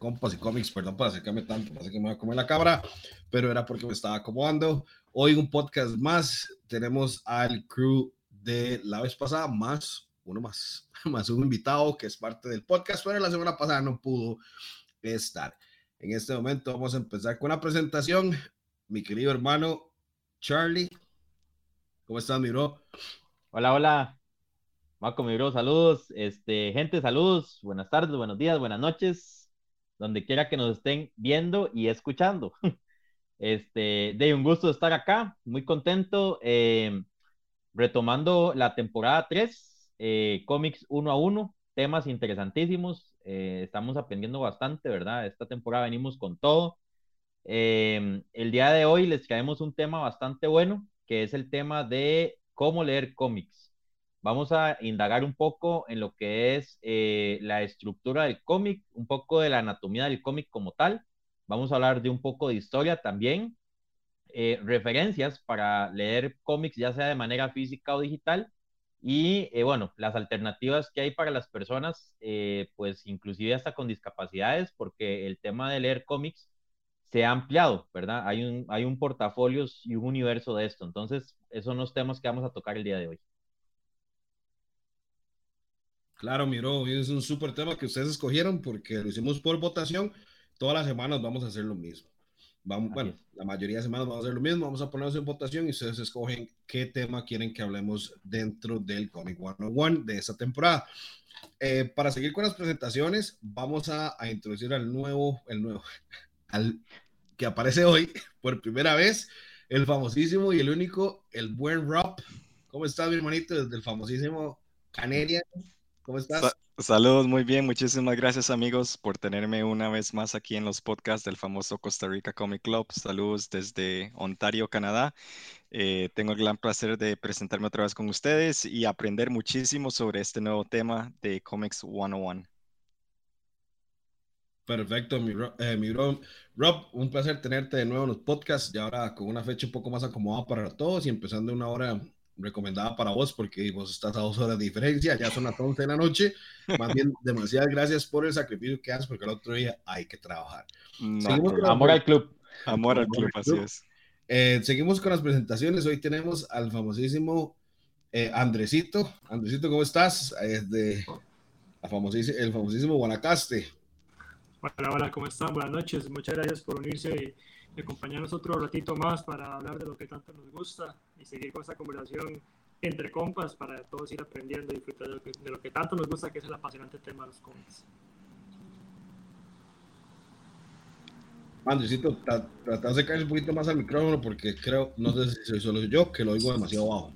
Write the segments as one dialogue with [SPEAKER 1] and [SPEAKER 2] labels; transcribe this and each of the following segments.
[SPEAKER 1] compas y cómics. Perdón por acercarme tanto, parece que me voy a comer la cabra, pero era porque me estaba acomodando. Hoy un podcast más. Tenemos al crew de la vez pasada, más uno más, más un invitado que es parte del podcast, pero la semana pasada no pudo estar. En este momento vamos a empezar con la presentación. Mi querido hermano Charlie, ¿cómo estás, mi bro?
[SPEAKER 2] Hola, hola. Marco, mi bro, saludos. Este, gente, saludos. Buenas tardes, buenos días, buenas noches. Donde quiera que nos estén viendo y escuchando. Este, de un gusto estar acá, muy contento. Eh, retomando la temporada 3, eh, cómics uno a uno, temas interesantísimos. Eh, estamos aprendiendo bastante, ¿verdad? Esta temporada venimos con todo. el día de hoy les traemos un tema bastante bueno, que es el tema de cómo leer cómics. Vamos a indagar un poco en lo que es la estructura del cómic, un poco de la anatomía del cómic como tal Vamos a hablar de un poco de historia también, eh, referencias para leer cómics, ya sea de manera física o digital, y eh, bueno, las alternativas que hay para las personas, eh, pues inclusive hasta con discapacidades, porque el tema de leer cómics se ha ampliado, ¿verdad? Hay un, hay un portafolio y un universo de esto. Entonces, esos son los temas que vamos a tocar el día de hoy.
[SPEAKER 1] Claro, miro, es un súper tema que ustedes escogieron porque lo hicimos por votación todas las semanas vamos a hacer lo mismo. Vamos, bueno, la mayoría de semanas vamos a hacer lo mismo, vamos a ponernos en votación y ustedes escogen qué tema quieren que hablemos dentro del Comic 101 de esta temporada. Eh, para seguir con las presentaciones, vamos a, a, introducir al nuevo, el nuevo, al que aparece hoy por primera vez, el famosísimo y el único, el buen Rob. ¿Cómo estás, mi hermanito? Desde el famosísimo Caneria. ¿Cómo estás?
[SPEAKER 3] Saludos, muy bien. Muchísimas gracias amigos por tenerme una vez más aquí en los podcasts del famoso Costa Rica Comic Club. Saludos desde Ontario, Canadá. Eh, tengo el gran placer de presentarme otra vez con ustedes y aprender muchísimo sobre este nuevo tema de Comics 101.
[SPEAKER 1] Perfecto, mi, eh, mi bro. Rob, un placer tenerte de nuevo en los podcasts y ahora con una fecha un poco más acomodada para todos y empezando una hora recomendada para vos porque vos estás a dos horas de diferencia, ya son las 11 de la noche. Más bien, demasiadas gracias por el sacrificio que haces porque el otro día hay que trabajar.
[SPEAKER 2] amor al club.
[SPEAKER 3] Amor al club, así es.
[SPEAKER 1] Eh, seguimos con las presentaciones. Hoy tenemos al famosísimo eh, Andresito. Andresito, ¿cómo estás? Desde la famosísimo, el famosísimo Guanacaste.
[SPEAKER 4] Hola, hola, ¿cómo están? Buenas noches. Muchas gracias por unirse acompañarnos otro ratito más para hablar de lo que tanto nos gusta y seguir con esta conversación entre compas para todos ir aprendiendo y disfrutar de lo que, tanto nos gusta, que es el apasionante tema de los cómics.
[SPEAKER 1] Andresito, trata de caer un poquito más al micrófono porque creo, no sé si soy solo yo, que lo oigo demasiado bajo.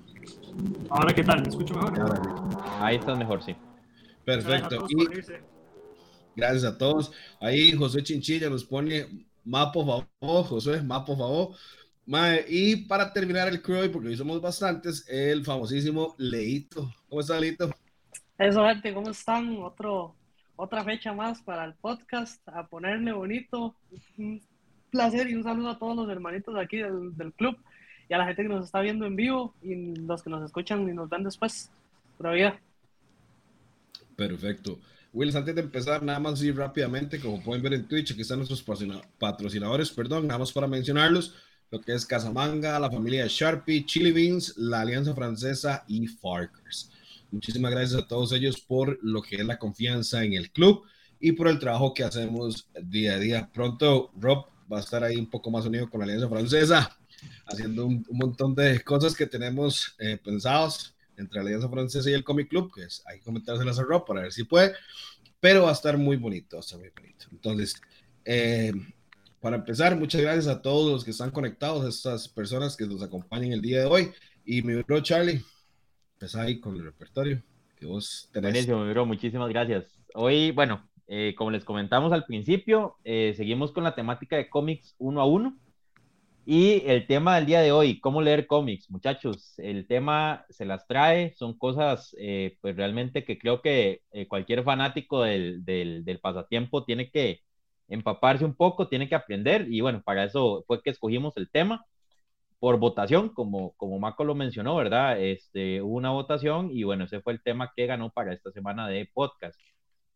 [SPEAKER 4] Ahora, ¿qué tal? ¿Me escucho mejor?
[SPEAKER 2] Ahí está mejor, sí.
[SPEAKER 1] Perfecto. Gracias a todos. Ahí José Chinchilla nos pone más por favor, José, más por favor. y para terminar el crew, porque hoy somos bastantes, el famosísimo Leito. ¿Cómo está, Leito?
[SPEAKER 5] Eso, gente, ¿cómo están? Otro, otra fecha más para el podcast, a ponerle bonito. Un placer y un saludo a todos los hermanitos de aquí del, del club y a la gente que nos está viendo en vivo y los que nos escuchan y nos ven después. Vida.
[SPEAKER 1] Perfecto. Wills, antes de empezar, nada más así rápidamente, como pueden ver en Twitch, aquí están nuestros patrocinadores, perdón, nada más para mencionarlos, lo que es Casamanga, la familia Sharpie, Chili Beans, la Alianza Francesa y Farkers. Muchísimas gracias a todos ellos por lo que es la confianza en el club y por el trabajo que hacemos día a día. Pronto Rob va a estar ahí un poco más unido con la Alianza Francesa, haciendo un, montón de cosas que tenemos eh, pensados entre la Alianza Francesa y el Comic Club, que es, hay que comentárselas a Rob para ver si puede, pero va a estar muy bonito, va a estar muy bonito. Entonces, eh, para empezar, muchas gracias a todos los que están conectados, a estas personas que nos acompañan el día de hoy. Y mi bro Charlie, empezá ahí con el repertorio que vos tenés.
[SPEAKER 2] Buenísimo, mi bro, muchísimas gracias. Hoy, bueno, eh, como les comentamos al principio, eh, seguimos con la temática de cómics uno a uno. Y el tema del día de hoy, cómo leer cómics, muchachos. El tema se las trae, son cosas eh, pues realmente que creo que eh, cualquier fanático del, del, del, pasatiempo tiene que empaparse un poco, tiene que aprender. Y bueno, para eso fue que escogimos el tema por votación, como, como Marco lo mencionó, ¿verdad? Este, hubo una votación y bueno, ese fue el tema que ganó para esta semana de podcast.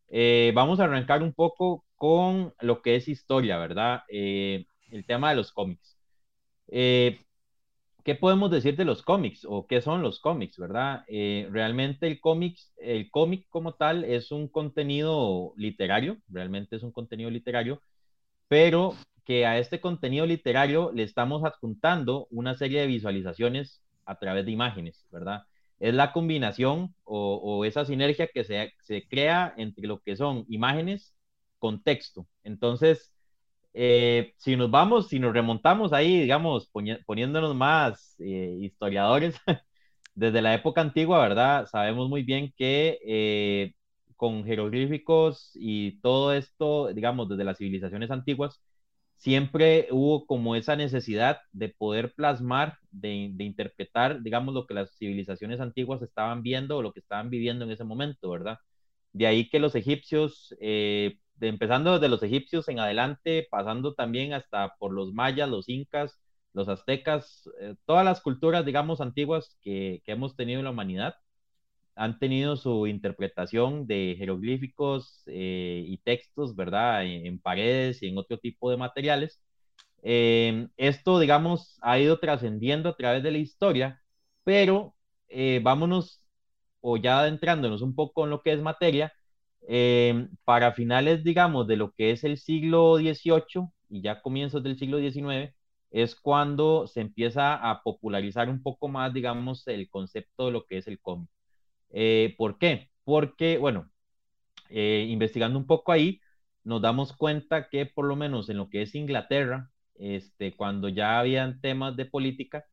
[SPEAKER 2] Eh, vamos a arrancar un poco con lo que es historia, ¿verdad? Eh, el tema de los cómics. Eh, ¿Qué podemos decir de los cómics o qué son los cómics, verdad? realmente el cómics, el cómic como tal es un contenido literario, realmente es un contenido literario, pero que a este contenido literario le estamos adjuntando una serie de visualizaciones a través de imágenes, ¿verdad? Es la combinación o, esa sinergia que se, se, crea entre lo que son imágenes con texto. Entonces, eh, si nos vamos, si nos remontamos ahí, digamos, poniéndonos más eh, historiadores, desde la época antigua, ¿verdad? Sabemos muy bien que eh, con jeroglíficos y todo esto, digamos, desde las civilizaciones antiguas, siempre hubo como esa necesidad de poder plasmar, de, interpretar, digamos, lo que las civilizaciones antiguas estaban viendo o lo que estaban viviendo en ese momento, ¿verdad? De ahí que los egipcios, empezando desde los egipcios en adelante, pasando también hasta por los mayas, los incas, los aztecas, eh, todas las culturas, digamos, antiguas que, que hemos tenido en la humanidad, han tenido su interpretación de jeroglíficos eh, y textos, ¿verdad? En, paredes y en otro tipo de materiales. Em, esto, digamos, ha ido trascendiendo a través de la historia, pero eh, vámonos, o ya adentrándonos un poco en lo que es materia, em, para finales, digamos, de lo que es el siglo XVIII y ya comienzos del siglo XIX, es cuando se empieza a popularizar un poco más, digamos, el concepto de lo que es el cómic. Eh, ¿Por qué? Porque, bueno, eh, investigando un poco ahí, nos damos cuenta que por lo menos en lo que es Inglaterra, este, cuando ya habían temas de política,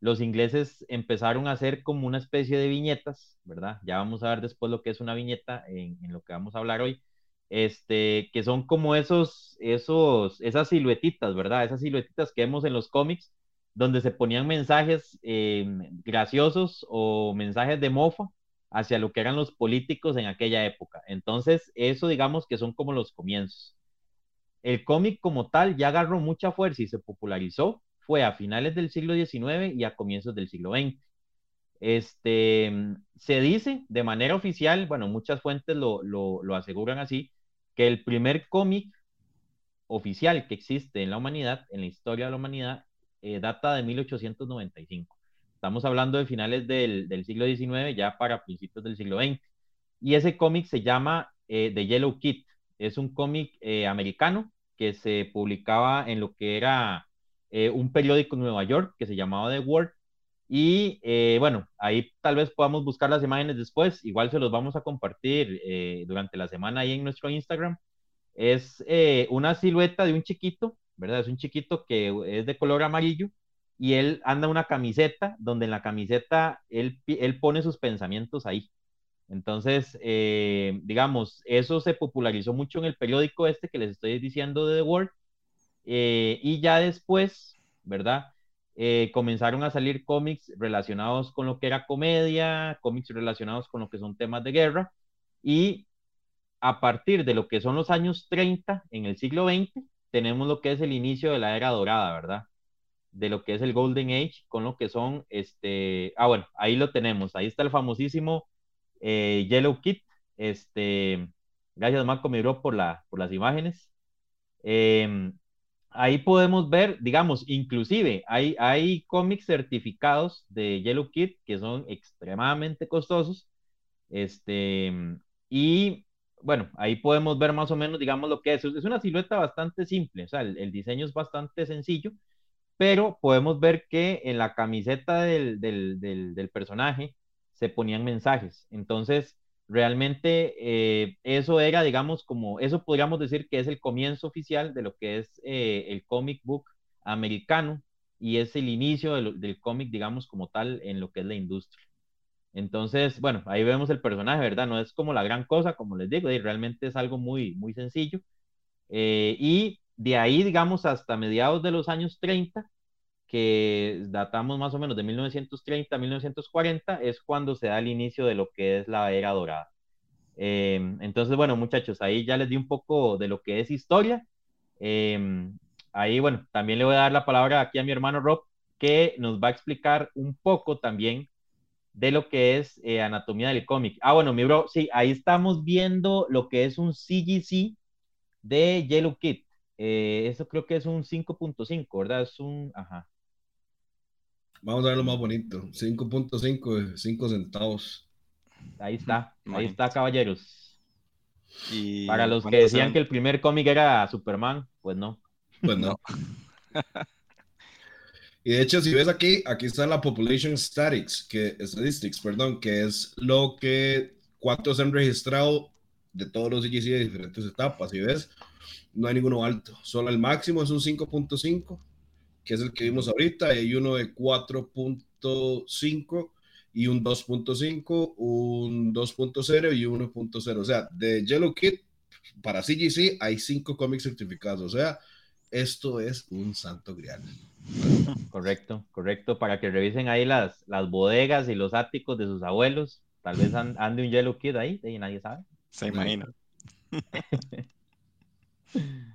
[SPEAKER 2] los ingleses empezaron a hacer como una especie de viñetas, ¿verdad? Ya vamos a ver después lo que es una viñeta en, lo que vamos a hablar hoy, este, que son como esos, esos, esas siluetitas, ¿verdad? Esas siluetitas que vemos en los cómics, donde se ponían mensajes eh, graciosos o mensajes de mofa, hacia lo que eran los políticos en aquella época. Entonces, eso digamos que son como los comienzos. El cómic como tal ya agarró mucha fuerza y se popularizó, fue a finales del siglo XIX y a comienzos del siglo XX. Este, se dice de manera oficial, bueno, muchas fuentes lo, lo, aseguran así, que el primer cómic oficial que existe en la humanidad, en la historia de la humanidad, eh, data de 1895. Estamos hablando de finales del, del, siglo XIX, ya para principios del siglo XX. Y ese cómic se llama eh, The Yellow Kid. Es un cómic eh, americano que se publicaba en lo que era eh, un periódico en Nueva York que se llamaba The World. Y bueno, ahí tal vez podamos buscar las imágenes después. Igual se los vamos a compartir durante la semana ahí en nuestro Instagram. Es una silueta de un chiquito, ¿verdad? Es un chiquito que es de color amarillo y él anda una camiseta donde en la camiseta él, él pone sus pensamientos ahí. Entonces, eh, digamos, eso se popularizó mucho en el periódico este que les estoy diciendo de The World. Eh, y ya después, ¿verdad? Eh, comenzaron a salir cómics relacionados con lo que era comedia, cómics relacionados con lo que son temas de guerra. Y a partir de lo que son los años 30 en el siglo XX, tenemos lo que es el inicio de la era dorada, ¿verdad? de lo que es el Golden Age con lo que son, este, ah, bueno, ahí lo tenemos, ahí está el famosísimo eh, Yellow Kit, este, gracias Marco Miro por, la, por las imágenes. Em, ahí podemos ver, digamos, inclusive hay, hay cómics certificados de Yellow Kit que son extremadamente costosos, este, y bueno, ahí podemos ver más o menos, digamos, lo que es. Es una silueta bastante simple, o sea, el diseño es bastante sencillo, pero podemos ver que en la camiseta del, del, del, personaje se ponían mensajes. Entonces, realmente eh, eso era, digamos, como, eso podríamos decir que es el comienzo oficial de lo que es eh, el comic book americano y es el inicio del, del cómic, digamos, como tal, en lo que es la industria. Entonces, bueno, ahí vemos el personaje, ¿verdad? No es como la gran cosa, como les digo, y realmente es algo muy, muy sencillo. Eh, y de ahí, digamos, hasta mediados de los años 30, que datamos más o menos de 1930 a 1940, es cuando se da el inicio de lo que es la era dorada. Em, entonces, bueno, muchachos, ahí ya les di un poco de lo que es historia. Em, ahí, bueno, también le voy a dar la palabra aquí a mi hermano Rob, que nos va a explicar un poco también de lo que es eh, anatomía del cómic. Ah, bueno, mi bro, sí, ahí estamos viendo lo que es un CGC de Yellow Kid. Eh, eso creo que es un 5.5, ¿verdad? Es un, ajá.
[SPEAKER 1] Vamos a ver lo más bonito. 5.5, 5 centavos.
[SPEAKER 2] Ahí está, ahí está, caballeros.
[SPEAKER 3] Y
[SPEAKER 2] Para los que
[SPEAKER 3] ¿cuántos
[SPEAKER 2] decían
[SPEAKER 3] eran?
[SPEAKER 2] que el primer cómic era Superman, pues no.
[SPEAKER 1] Pues no. Y de hecho, si ves aquí, aquí está la Population Statics, que, Statistics, perdón, que es lo que, cuántos se han registrado de todos los CGC de diferentes etapas. Si ves, no hay ninguno alto. Solo el máximo es un 5.5, que es el que vimos ahorita, y hay uno de 4.5 y un 2.5, un 2.0 y 1.0. O sea, de Yellow Kid para CGC hay cinco cómics certificados. O sea, esto es un santo grial.
[SPEAKER 2] Correcto, correcto. Para que revisen ahí las, las bodegas y los áticos de sus abuelos. Tal vez an- ande un Yellow Kid ahí, y nadie sabe.
[SPEAKER 3] Se imagina.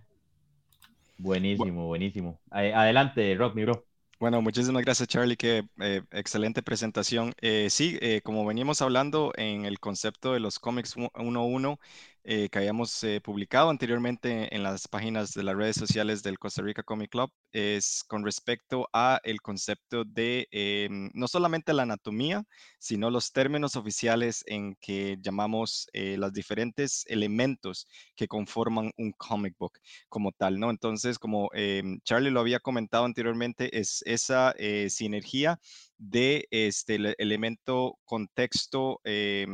[SPEAKER 2] Buenísimo, buenísimo. Adelante, Rock, mi bro.
[SPEAKER 3] Bueno, muchísimas gracias Charlie, qué eh, excelente presentación. Eh, sí, eh, como veníamos hablando en el concepto de los cómics 1.1 eh, que habíamos eh, publicado anteriormente en las páginas de las redes sociales del Costa Rica Comic Club, es con respecto a el concepto de eh, no solamente la anatomía, sino los términos oficiales en que llamamos eh, los diferentes elementos que conforman un comic book como tal, ¿no? Entonces, como eh, Charlie lo había comentado anteriormente, es esa eh, sinergia de este el elemento contexto, eh,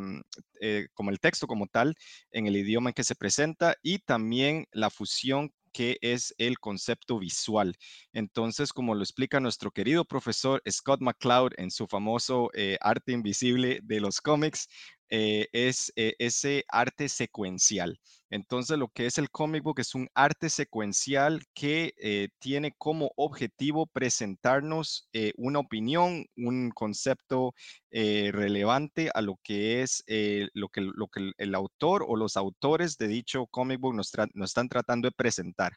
[SPEAKER 3] eh, como el texto como tal, en el idioma en que se presenta y también la fusión que es el concepto visual. Entonces, como lo explica nuestro querido profesor Scott McCloud en su famoso eh, arte invisible de los cómics, eh, es eh, ese arte secuencial. Entonces, lo que es el comic book es un arte secuencial que eh, tiene como objetivo presentarnos una opinión, un concepto relevante a lo que es lo, que, lo que el, autor o los autores de dicho comic book nos, nos están tratando de presentar.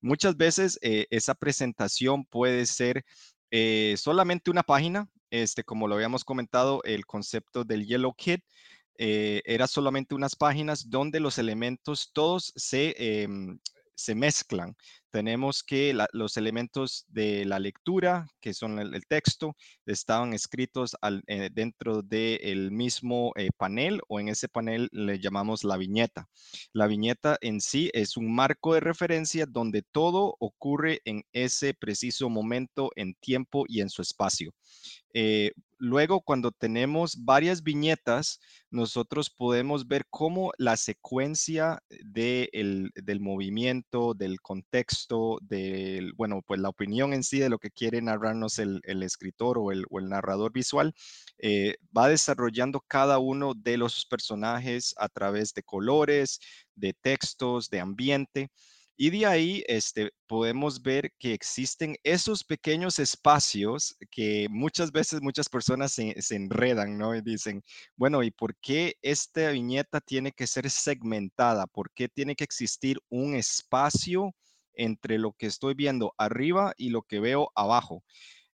[SPEAKER 3] Muchas veces esa presentación puede ser eh, solamente una página, este, como lo habíamos comentado, el concepto del Yellow Kit eh, era solamente unas páginas donde los elementos todos se, em, se mezclan. Tenemos que los elementos de la lectura, que son el, texto, estaban escritos eh, dentro del mismo eh, panel o en ese panel le llamamos la viñeta. La viñeta en sí es un marco de referencia donde todo ocurre en ese preciso momento en tiempo y en su espacio. Eh, luego, cuando tenemos varias viñetas, nosotros podemos ver cómo la secuencia de el- del movimiento, del contexto, del, bueno, pues la opinión en sí de lo que quiere narrarnos el, el escritor o el, o el narrador visual, eh, va desarrollando cada uno de los personajes a través de colores, de textos, de ambiente. Y de ahí este, podemos ver que existen esos pequeños espacios que muchas veces muchas personas se, enredan, ¿no? Y dicen, bueno, ¿y por qué esta viñeta tiene que ser segmentada? ¿Por qué tiene que existir un espacio entre lo que estoy viendo arriba y lo que veo abajo?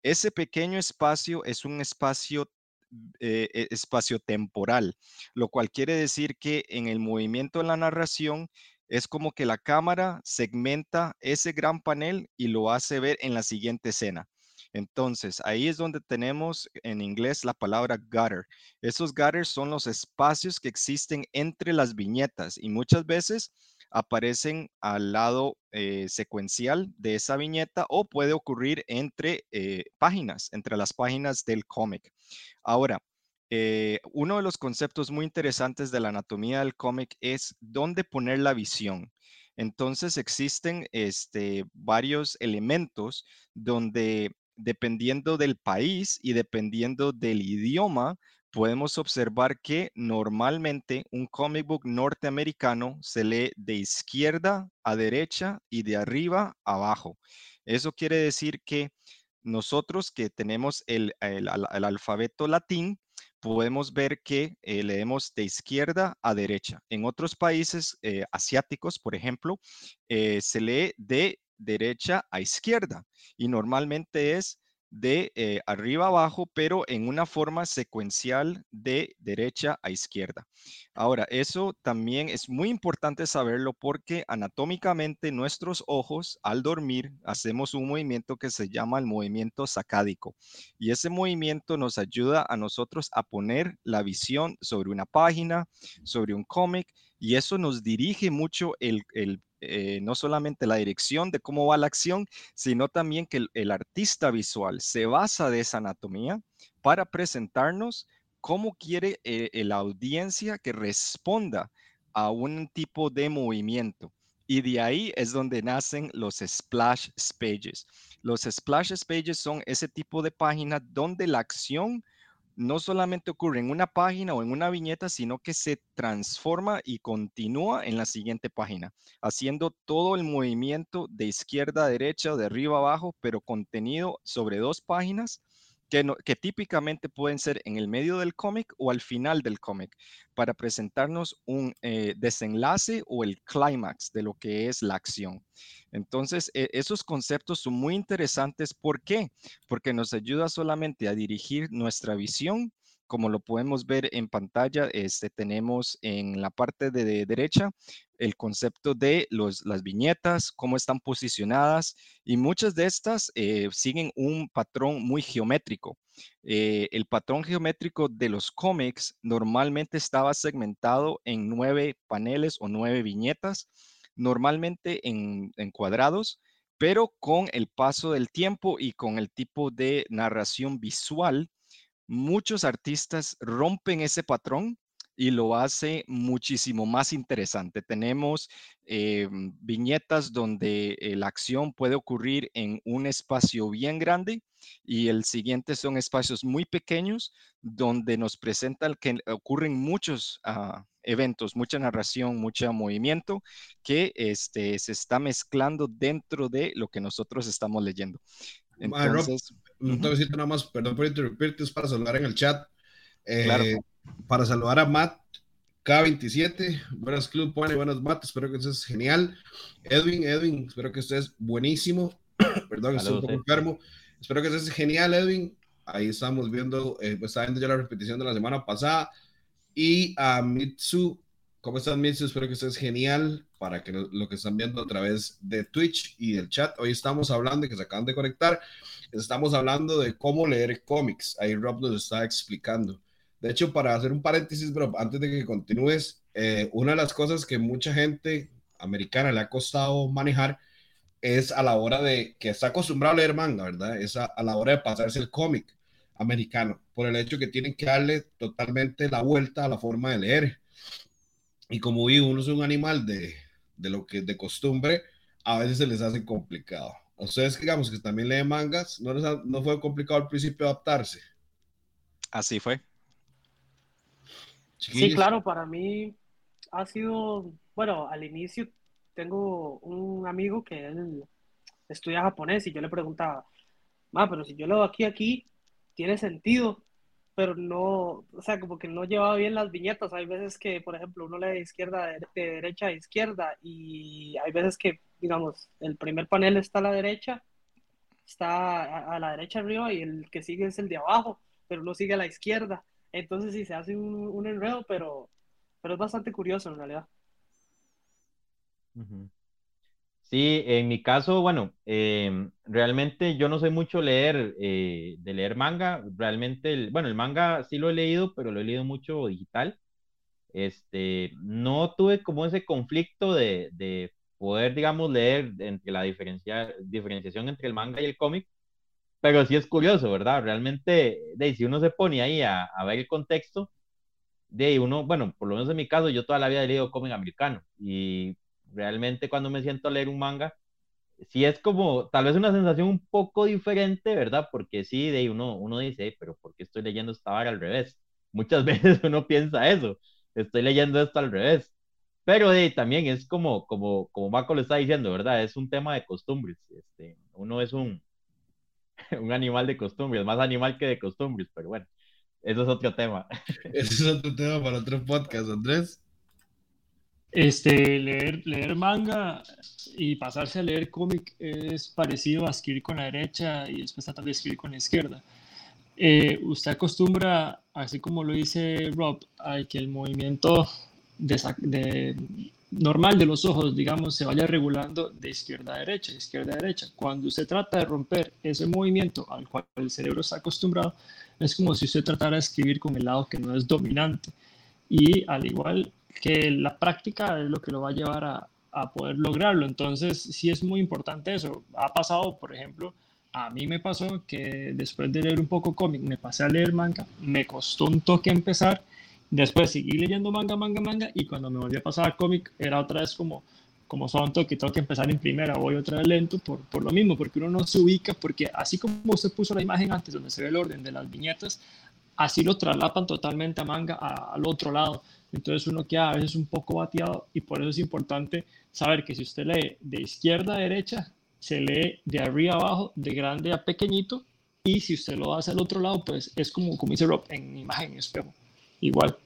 [SPEAKER 3] Ese pequeño espacio es un espacio eh, eh, espacio temporal, lo cual quiere decir que en el movimiento de la narración es como que la cámara segmenta ese gran panel y lo hace ver en la siguiente escena. Entonces, ahí es donde tenemos en inglés la palabra gutter. Esos gutters son los espacios que existen entre las viñetas y muchas veces aparecen al lado eh, secuencial de esa viñeta o puede ocurrir entre eh, páginas, entre las páginas del cómic. Ahora, eh, uno de los conceptos muy interesantes de la anatomía del cómic es dónde poner la visión. Entonces existen este, varios elementos donde dependiendo del país y dependiendo del idioma, podemos observar que normalmente un comic book norteamericano se lee de izquierda a derecha y de arriba a abajo. Eso quiere decir que nosotros que tenemos el, el, el alfabeto latín, podemos ver que eh, leemos de izquierda a derecha. En otros países eh, asiáticos, por ejemplo, eh, se lee de derecha a izquierda y normalmente es de eh, arriba abajo, pero en una forma secuencial de derecha a izquierda. Ahora, eso también es muy importante saberlo porque anatómicamente nuestros ojos al dormir hacemos un movimiento que se llama el movimiento sacádico y ese movimiento nos ayuda a nosotros a poner la visión sobre una página, sobre un cómic y eso nos dirige mucho el, el eh, no solamente la dirección de cómo va la acción, sino también que el, artista visual se basa de esa anatomía para presentarnos cómo quiere eh, la audiencia que responda a un tipo de movimiento. Y de ahí es donde nacen los splash pages. Los splash pages son ese tipo de páginas donde la acción no solamente ocurre en una página o en una viñeta, sino que se transforma y continúa en la siguiente página, haciendo todo el movimiento de izquierda a derecha de arriba a abajo, pero contenido sobre dos páginas que, típicamente pueden ser en el medio del cómic o al final del cómic, para presentarnos un eh, desenlace o el clímax de lo que es la acción. Entonces, e, esos conceptos son muy interesantes. ¿Por qué? Porque nos ayuda solamente a dirigir nuestra visión como lo podemos ver en pantalla, este, tenemos en la parte de derecha el concepto de los, las viñetas, cómo están posicionadas y muchas de estas eh, siguen un patrón muy geométrico. Eh, el patrón geométrico de los cómics normalmente estaba segmentado en nueve paneles o nueve viñetas, normalmente en, en cuadrados, pero con el paso del tiempo y con el tipo de narración visual, muchos artistas rompen ese patrón y lo hace muchísimo más interesante. Tenemos eh, viñetas donde eh, la acción puede ocurrir en un espacio bien grande y el siguiente son espacios muy pequeños donde nos presenta que ocurren muchos ah, eventos, mucha narración, mucho movimiento que este, se está mezclando dentro de lo que nosotros estamos leyendo.
[SPEAKER 1] Entonces, no te decir nada más, perdón por interrumpirte, es para saludar en el chat. claro eh, para saludar a Matt K27. Buenas Club, pone buenas Matt. Espero que estés genial. Edwin, Edwin, espero que estés buenísimo. Perdón, estoy un poco enfermo. Espero que estés genial, Edwin. Ahí estamos viendo, eh, pues está viendo ya la repetición de la semana pasada. Y a Mitsu, ¿cómo estás, Mitsu? Espero que estés genial para que lo, que están viendo a través de Twitch y del chat. Hoy estamos hablando, que se acaban de conectar, estamos hablando de cómo leer cómics. Ahí Rob nos está explicando. De hecho, para hacer un paréntesis, bro, antes de que continúes, eh, una de las cosas que mucha gente americana le ha costado manejar es a la hora de que está acostumbrado a leer manga, ¿verdad? Es a, la hora de pasarse el cómic americano, por el hecho que tienen que darle totalmente la vuelta a la forma de leer. Y como vi, uno es un animal de, de lo que de costumbre, a veces se les hace complicado. A ustedes, digamos, que también leen mangas, ¿no, no fue complicado al principio adaptarse?
[SPEAKER 3] Así fue.
[SPEAKER 5] Sí, claro, para mí ha sido, bueno, al inicio tengo un amigo que él estudia japonés y yo le preguntaba, ma, pero si yo lo aquí, aquí, tiene sentido, pero no, o sea, como que no llevaba bien las viñetas. Hay veces que, por ejemplo, uno lee de izquierda, de, derecha a izquierda y hay veces que, digamos, el primer panel está a la derecha, está a, la derecha arriba y el que sigue es el de abajo, pero uno sigue a la izquierda. Entonces sí, se hace un, enredo, pero, pero es bastante curioso en realidad.
[SPEAKER 2] Sí, en mi caso, bueno, em, realmente yo no soy mucho leer, eh, de leer manga. Realmente, bueno, el manga sí lo he leído, pero lo he leído mucho digital. Este, no tuve como ese conflicto de poder, digamos, leer entre la diferencia, diferenciación entre el manga y el cómic, pero sí es curioso, ¿verdad? Realmente, de, si uno se pone ahí a, a ver el contexto, de uno, bueno, por lo menos en mi caso, yo toda la vida he leído cómic americano y realmente cuando me siento a leer un manga, sí es como tal vez una sensación un poco diferente, ¿verdad? Porque sí, de uno, uno dice, pero ¿por qué estoy leyendo esta vara al revés? Muchas veces uno piensa eso, estoy leyendo esto al revés. Pero de, también es como, como, como Marco lo está diciendo, ¿verdad? Es un tema de costumbres. Este, uno es un, un animal de costumbres, más animal que de costumbres, pero bueno, eso es otro tema.
[SPEAKER 1] Eso es otro tema para otro podcast, Andrés.
[SPEAKER 6] Este, leer, leer manga y pasarse a leer cómic es parecido a escribir con la derecha y después tratar de escribir con la izquierda. Eh, usted acostumbra, así como lo dice Rob, a que el movimiento de, normal de los ojos, digamos, se vaya regulando de izquierda a derecha, izquierda a derecha. Cuando usted trata de romper ese movimiento al cual el cerebro está acostumbrado, es como si usted tratara de escribir con el lado que no es dominante. Y al igual que la práctica es lo que lo va a llevar a, a poder lograrlo. Entonces, sí es muy importante eso. Ha pasado, por ejemplo, a mí me pasó que después de leer un poco cómic, me pasé a leer manga, me costó un toque empezar, después seguí leyendo manga, manga, manga, y cuando me volví a pasar a cómic era otra vez como, como son toque, que empezar en primera, voy otra vez lento por, por lo mismo, porque uno no se ubica, porque así como usted puso la imagen antes, donde se ve el orden de las viñetas, así lo traslapan totalmente a manga al otro lado. Entonces uno queda a veces un poco bateado y por eso es importante saber que si usted lee de izquierda a derecha, se lee de arriba a abajo, de grande a pequeñito, y si usted lo hace al otro lado, pues es como, como dice Rob, en imagen, espejo, igual.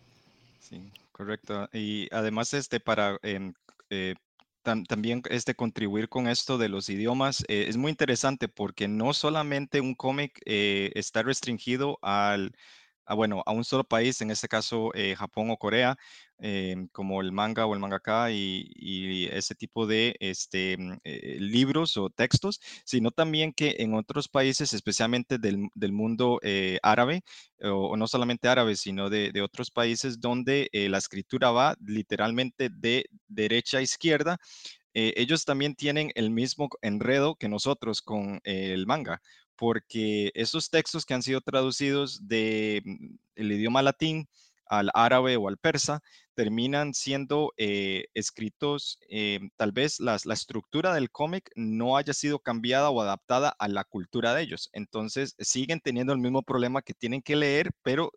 [SPEAKER 3] Sí, correcto. Y además, este, para em, eh, también este, contribuir con esto de los idiomas, eh, es muy interesante porque no solamente un cómic eh, está restringido al a, bueno, a un solo país, en este caso eh, Japón o Corea, em, como el manga o el mangaka y, y ese tipo de este, mm, eh, libros o textos, sino también que en otros países, especialmente del, mundo eh, árabe, o, no solamente árabe, sino de otros países donde la escritura va literalmente de derecha a izquierda, ellos también tienen el mismo enredo que nosotros con el manga porque esos textos que han sido traducidos del mm, idioma latín al árabe o al persa terminan siendo eh, escritos, eh, tal vez la estructura del cómic no haya sido cambiada o adaptada a la cultura de ellos. Entonces siguen teniendo el mismo problema que tienen que leer, pero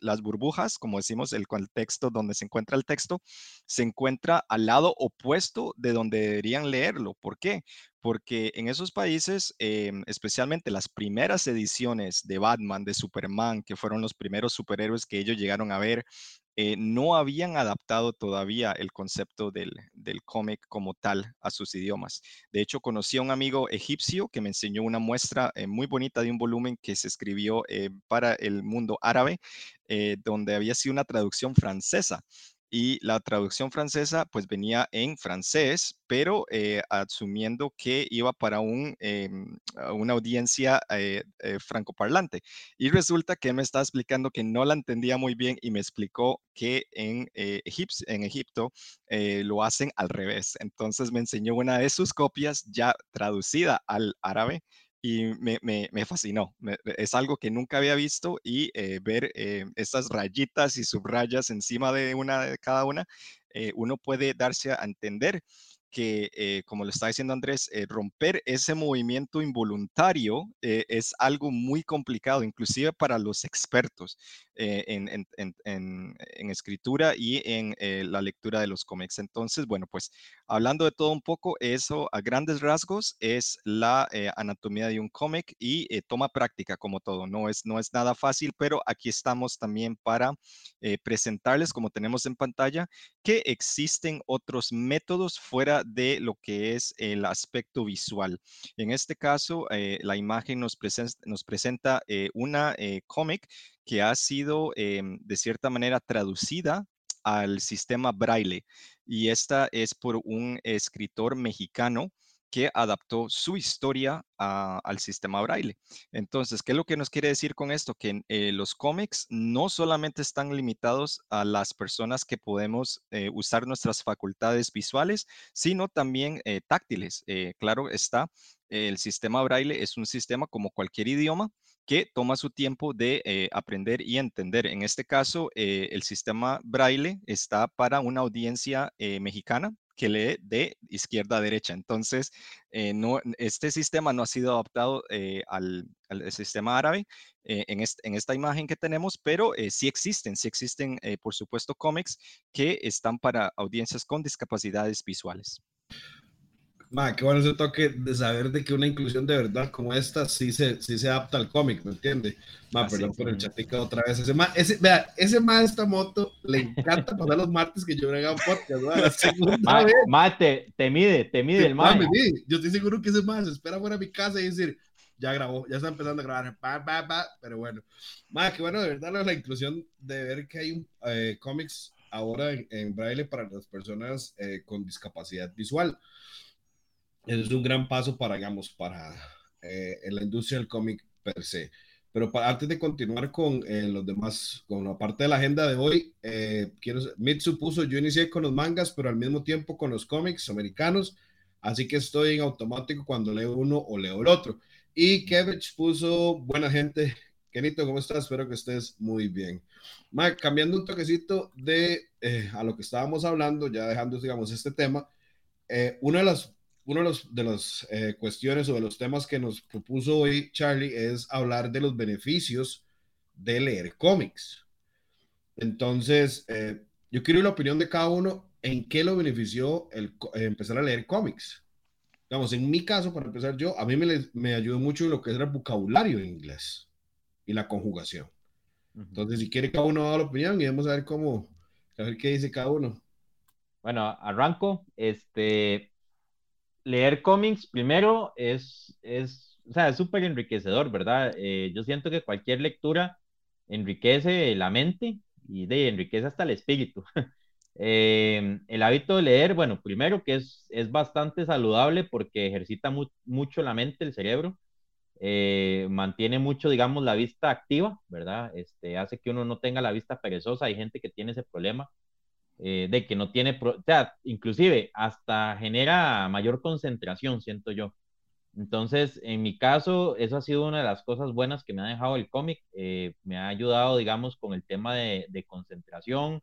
[SPEAKER 3] las burbujas, como decimos, el contexto donde se encuentra el texto, se encuentra al lado opuesto de donde deberían leerlo. ¿Por qué? Porque en esos países, em, especialmente las primeras ediciones de Batman, de Superman, que fueron los primeros superhéroes que ellos llegaron a ver, eh, no habían adaptado todavía el concepto del, cómic como tal a sus idiomas. De hecho, conocí a un amigo egipcio que me enseñó una muestra eh, muy bonita de un volumen que se escribió eh, para el mundo árabe, donde había sido una traducción francesa y la traducción francesa pues venía en francés, pero eh, asumiendo que iba para un, em, una audiencia eh, eh, francoparlante. Y resulta que me está explicando que no la entendía muy bien y me explicó que en, en Egipto lo hacen al revés. Entonces me enseñó una de sus copias ya traducida al árabe y me, me, me fascinó. es algo que nunca había visto y eh, ver eh, estas rayitas y subrayas encima de una de cada una, eh, uno puede darse a entender que, eh, como lo está diciendo Andrés, eh, romper ese movimiento involuntario eh, es algo muy complicado, inclusive para los expertos en, en, escritura y en la lectura de los cómics. Entonces, bueno, pues hablando de todo un poco, eso a grandes rasgos es la anatomía de un cómic y toma práctica como todo. No es, no es nada fácil, pero aquí estamos también para presentarles, como tenemos en pantalla, que existen otros métodos fuera de lo que es el aspecto visual. En este caso, eh, la imagen nos, presenta eh, una eh, cómic que ha sido em, de cierta manera traducida al sistema braille y esta es por un escritor mexicano que adaptó su historia al sistema braille. Entonces, ¿qué es lo que nos quiere decir con esto? Que eh, los cómics no solamente están limitados a las personas que podemos eh, usar nuestras facultades visuales, sino también eh, táctiles. claro está, el sistema braille es un sistema como cualquier idioma que toma su tiempo de aprender y entender. En este caso, el sistema braille está para una audiencia mexicana que lee de izquierda a derecha. Entonces, eh, no, este sistema no ha sido adaptado eh, al, sistema árabe eh, en, en, esta imagen que tenemos, pero sí existen, sí existen, por supuesto, cómics que están para audiencias con discapacidades visuales.
[SPEAKER 1] Ma, qué bueno ese toque de saber de que una inclusión de verdad como esta sí se, sí se adapta al cómic, ¿me entiende? Ma,
[SPEAKER 3] Así
[SPEAKER 1] perdón por el chatica otra vez. Ese ma, ese, vea, ese ma de esta moto le encanta pasar los martes que yo haga un podcast, ma, la segunda
[SPEAKER 2] Ma,
[SPEAKER 1] vez.
[SPEAKER 2] ma, te, te mide, te mide el
[SPEAKER 1] Ma. Yo estoy seguro que ese ma se espera fuera de mi casa y decir, ya grabó, ya está empezando a grabar, pa, pa, pa, pero bueno. Ma, qué bueno de verdad la, la inclusión de ver que hay eh, cómics ahora en, en braille para las personas eh, con discapacidad visual. Es un gran paso para, digamos, para eh, en la industria del cómic per se. Pero para, antes de continuar con eh, los demás, con la parte de la agenda de hoy, eh, quiero, Mitsu puso, yo inicié con los mangas, pero al mismo tiempo con los cómics americanos, así que estoy en automático cuando leo uno o leo el otro. Y Kevich puso, buena gente, Kenito, ¿cómo estás? Espero que estés muy bien. Mike, cambiando un toquecito de eh, a lo que estábamos hablando, ya dejando, digamos, este tema, eh, una de las una de las de los, eh, cuestiones o de los temas que nos propuso hoy Charlie es hablar de los beneficios de leer cómics. Entonces, eh, yo quiero la opinión de cada uno en qué lo benefició el, eh, empezar a leer cómics. Digamos, en mi caso, para empezar yo, a mí me, me ayudó mucho lo que era el vocabulario en inglés y la conjugación. Entonces, si quiere cada uno dar la opinión y vamos a ver cómo, a ver qué dice cada uno.
[SPEAKER 2] Bueno, arranco. Este, leer cómics primero es, es, o sea, súper enriquecedor, ¿verdad? Eh, yo siento que cualquier lectura enriquece la mente y de, enriquece hasta el espíritu. Eh, el hábito de leer, bueno, primero que es, es bastante saludable porque ejercita mu mucho la mente, el cerebro, eh, mantiene mucho, digamos, la vista activa, ¿verdad? Este, hace que uno no tenga la vista perezosa, hay gente que tiene ese problema eh, de que no tiene, pro inclusive hasta genera mayor concentración, siento yo. Entonces, en mi caso, eso ha sido una de las cosas buenas que me ha dejado el cómic. Eh, me ha ayudado, digamos, con el tema de, concentración.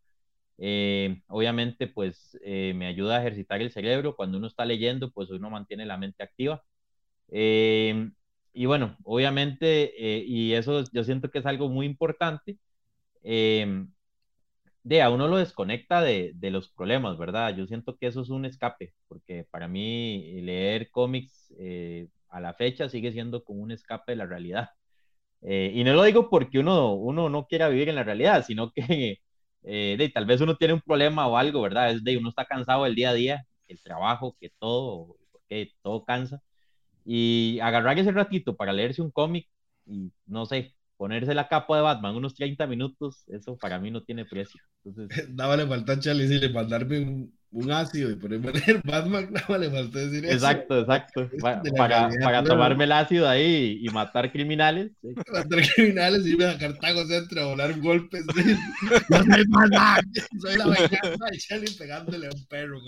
[SPEAKER 2] Eh, obviamente, pues me ayuda a ejercitar el cerebro. Cuando uno está leyendo, pues uno mantiene la mente activa. Y bueno, obviamente, y eso yo siento que es algo muy importante de a uno lo desconecta de, de, los problemas, ¿verdad? Yo siento que eso es un escape, porque para mí leer cómics eh, a la fecha sigue siendo como un escape de la realidad. Eh, y no lo digo porque uno, uno no quiera vivir en la realidad, sino que eh, de, tal vez uno tiene un problema o algo, ¿verdad? Es de uno está cansado del día a día, el trabajo, que todo, porque todo cansa. Y agarrar ese ratito para leerse un cómic y no sé, ponerse la capa de Batman unos 30 minutos, eso para mí no tiene precio. Entonces...
[SPEAKER 1] Nada le falta a Charlie decirle mandarme un, un, ácido y ponerme leer Batman, nada le falta decir
[SPEAKER 2] exacto,
[SPEAKER 1] eso.
[SPEAKER 2] Exacto, exacto. Para, para tomarme el ácido ahí y matar criminales.
[SPEAKER 1] Sí. Matar criminales y irme a Cartago Centro a volar golpes. ¿sí? Yo soy Batman, soy la venganza de Charlie pegándole a un perro.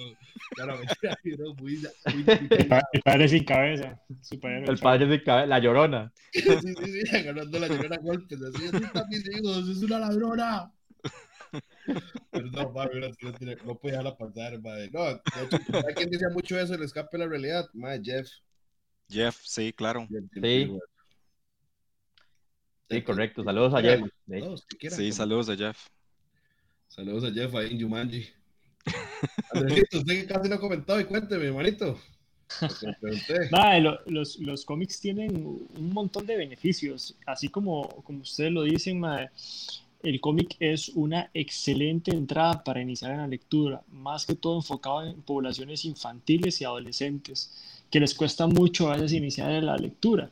[SPEAKER 1] Claro,
[SPEAKER 6] muy, muy, el, padre sin cabeza.
[SPEAKER 2] Superhéroe, el padre sin cabeza, la llorona.
[SPEAKER 1] Sí, sí, sí, agarrando la llorona a golpes. Así, así están mis hijos, es una ladrona. No, no, no, no podía dejarla pasar, madre. No, de hecho, ¿hay quien decía mucho eso, el escape de la realidad? Madre, Jeff.
[SPEAKER 3] Jeff, sí, claro.
[SPEAKER 2] Jeff, sí. Sí, correcto. Saludos a Jeff.
[SPEAKER 3] Sí, saludos a Jeff.
[SPEAKER 1] Saludos a Jeff ahí en Jumanji. Andresito, usted que casi no ha comentado y cuénteme, hermanito.
[SPEAKER 6] Lo, los, los cómics tienen un montón de beneficios, así como, como ustedes lo dicen, madre, el cómic es una excelente entrada para iniciar en la lectura, más que todo enfocado en poblaciones infantiles y adolescentes, que les cuesta mucho a veces iniciar en la lectura.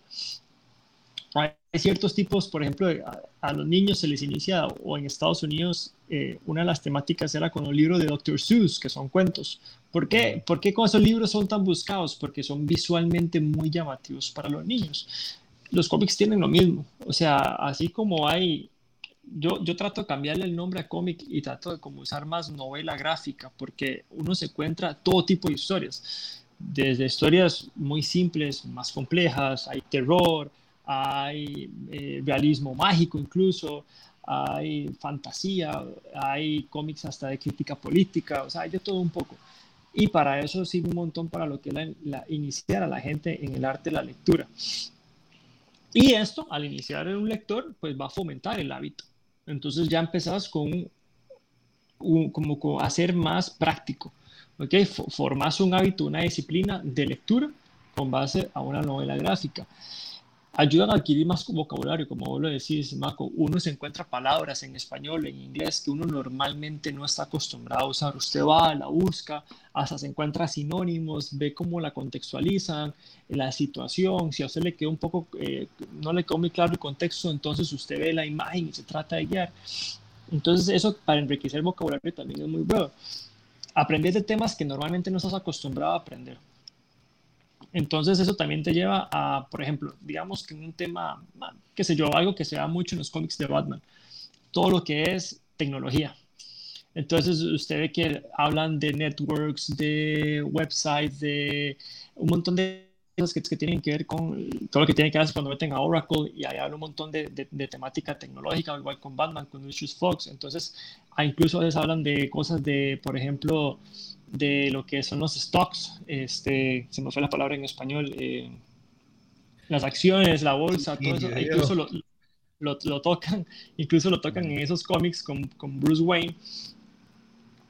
[SPEAKER 6] Hay ciertos tipos, por ejemplo, a, a los niños se les inicia, o en Estados Unidos, eh, una de las temáticas era con un libro de Dr. Seuss, que son cuentos. ¿Por qué? ¿Por qué con esos libros son tan buscados? Porque son visualmente muy llamativos para los niños. Los cómics tienen lo mismo, o sea, así como hay yo, yo, trato de cambiarle el nombre a cómic y trato de como usar más novela gráfica porque uno se encuentra todo tipo de historias, desde historias muy simples, más complejas, hay terror, hay eh, realismo mágico incluso, hay fantasía, hay cómics hasta de crítica política, o sea, hay de todo un poco. Y para eso sirve un montón para lo que es la, la, iniciar a la gente en el arte de la lectura. Y esto, al iniciar en un lector, pues va a fomentar el hábito. Entonces ya empezás con un, como hacer más práctico, ¿ok? Formas un hábito, una disciplina de lectura con base a una novela gráfica ayudan a adquirir más vocabulario, como vos lo decís, Marco. Uno se encuentra palabras en español, en inglés, que uno normalmente no está acostumbrado a usar. Usted va, la busca, hasta se encuentra sinónimos, ve cómo la contextualizan, la situación. Si a usted le quedó un poco, eh, no le quedó muy claro el contexto, entonces usted ve la imagen y se trata de guiar. Entonces, eso para enriquecer el vocabulario también es muy bueno. Aprender de temas que normalmente no estás acostumbrado a aprender. Entonces eso también te lleva a, por ejemplo, digamos que un tema, qué sé yo, algo que se da mucho en los cómics de Batman, todo lo que es tecnología. Entonces usted ve que hablan de networks, de websites, de un montón de cosas que, que, tienen que ver con todo lo que tiene que ver cuando meten a Oracle y ahí habla un montón de, de, temática tecnológica, igual con Batman, con Lucius Fox. Entonces, incluso a veces hablan de cosas de, por ejemplo, de lo que son los stocks, este, se me fue la palabra en español, eh, las acciones, la bolsa, todo eso, incluso lo, lo, lo, tocan, incluso lo tocan en esos cómics con, con Bruce Wayne.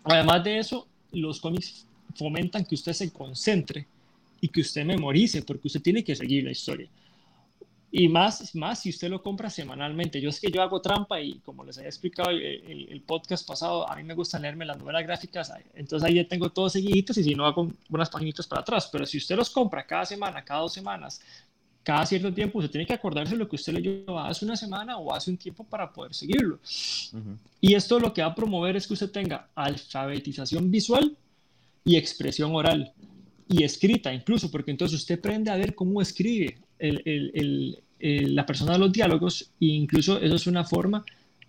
[SPEAKER 6] Además de eso, los cómics fomentan que usted se concentre y que usted memorice, porque usted tiene que seguir la historia. Y más, más si usted lo compra semanalmente. Yo es que yo hago trampa y como les había explicado el, el, podcast pasado, a mí me gusta leerme las novelas gráficas, entonces ahí ya tengo todos seguiditos y si no hago unas paginitas para atrás. Pero si usted los compra cada semana, cada dos semanas, cada cierto tiempo, usted tiene que acordarse de lo que usted leyó hace una semana o hace un tiempo para poder seguirlo. Y esto lo que va a promover es que usted tenga alfabetización visual y expresión oral y escrita incluso, porque entonces usted aprende a ver cómo escribe el, el, eh, la persona de los diálogos e incluso eso es una forma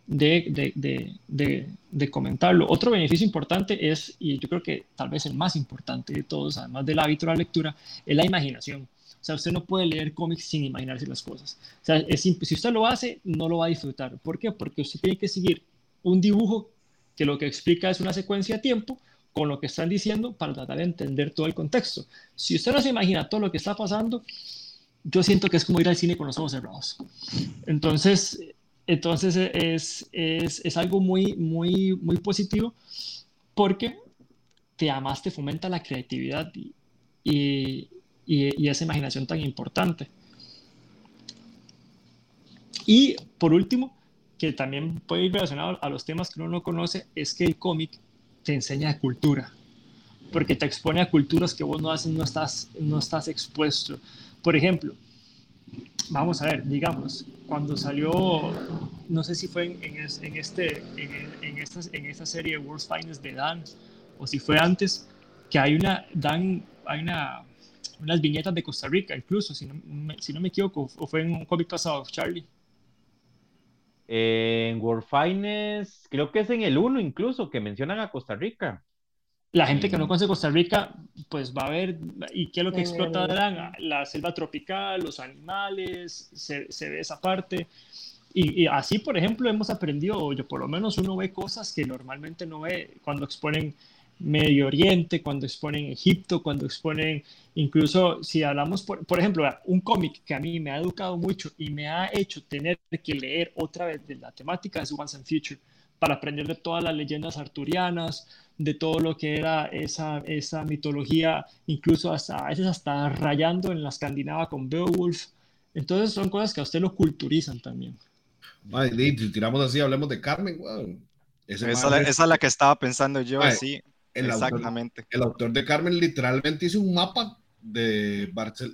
[SPEAKER 6] de, de, de, comentarlo. Otro beneficio importante es, y yo creo que tal vez el más importante de todos, además del hábito de la lectura, es la imaginación. O sea, usted no puede leer cómics sin imaginarse las cosas. O sea, es, si usted lo hace, no lo va a disfrutar. ¿Por qué? Porque usted tiene que seguir un dibujo que lo que explica es una secuencia a tiempo con lo que están diciendo para tratar de entender todo el contexto. Si usted no se imagina todo lo que está pasando, yo siento que es como ir al cine con los ojos cerrados. Entonces, entonces es, es, es algo muy, muy, muy positivo porque te además te fomenta la creatividad y, y, y, esa imaginación tan importante. Y por último, que también puede ir relacionado a los temas que uno no conoce, es que el cómic te enseña cultura, porque te expone a culturas que vos no, haces, no, estás, no estás expuesto. Por ejemplo, vamos a ver, digamos, cuando salió, no sé si fue en, en, este, en, esta, en esta serie World's Finest de Dan, o si fue antes, que hay una, Dan, hay una, unas viñetas de Costa Rica, incluso, si no, si no me equivoco, o fue en un cómic pasado, Charlie.
[SPEAKER 2] En World Finest, creo que es en el 1 incluso, que mencionan a Costa Rica
[SPEAKER 6] la gente que no conoce Costa Rica, pues va a ver, ¿y qué es lo que explota La selva tropical, los animales, se, se ve esa parte. Y, así, por ejemplo, hemos aprendido, o yo por lo menos uno ve cosas que normalmente no ve cuando exponen Medio Oriente, cuando exponen Egipto, cuando exponen, incluso si hablamos, por, por ejemplo, un cómic que a mí me ha educado mucho y me ha hecho tener que leer otra vez de la temática es Once and Future, para aprender de todas las leyendas arturianas, de todo lo que era esa, esa mitología, incluso hasta, a veces hasta rayando en la escandinava con Beowulf. Entonces son cosas que a usted lo culturizan también.
[SPEAKER 1] si tiramos así, hablemos de Carmen.
[SPEAKER 3] esa, es la que estaba pensando yo, sí. exactamente.
[SPEAKER 1] el autor de Carmen literalmente hizo un mapa de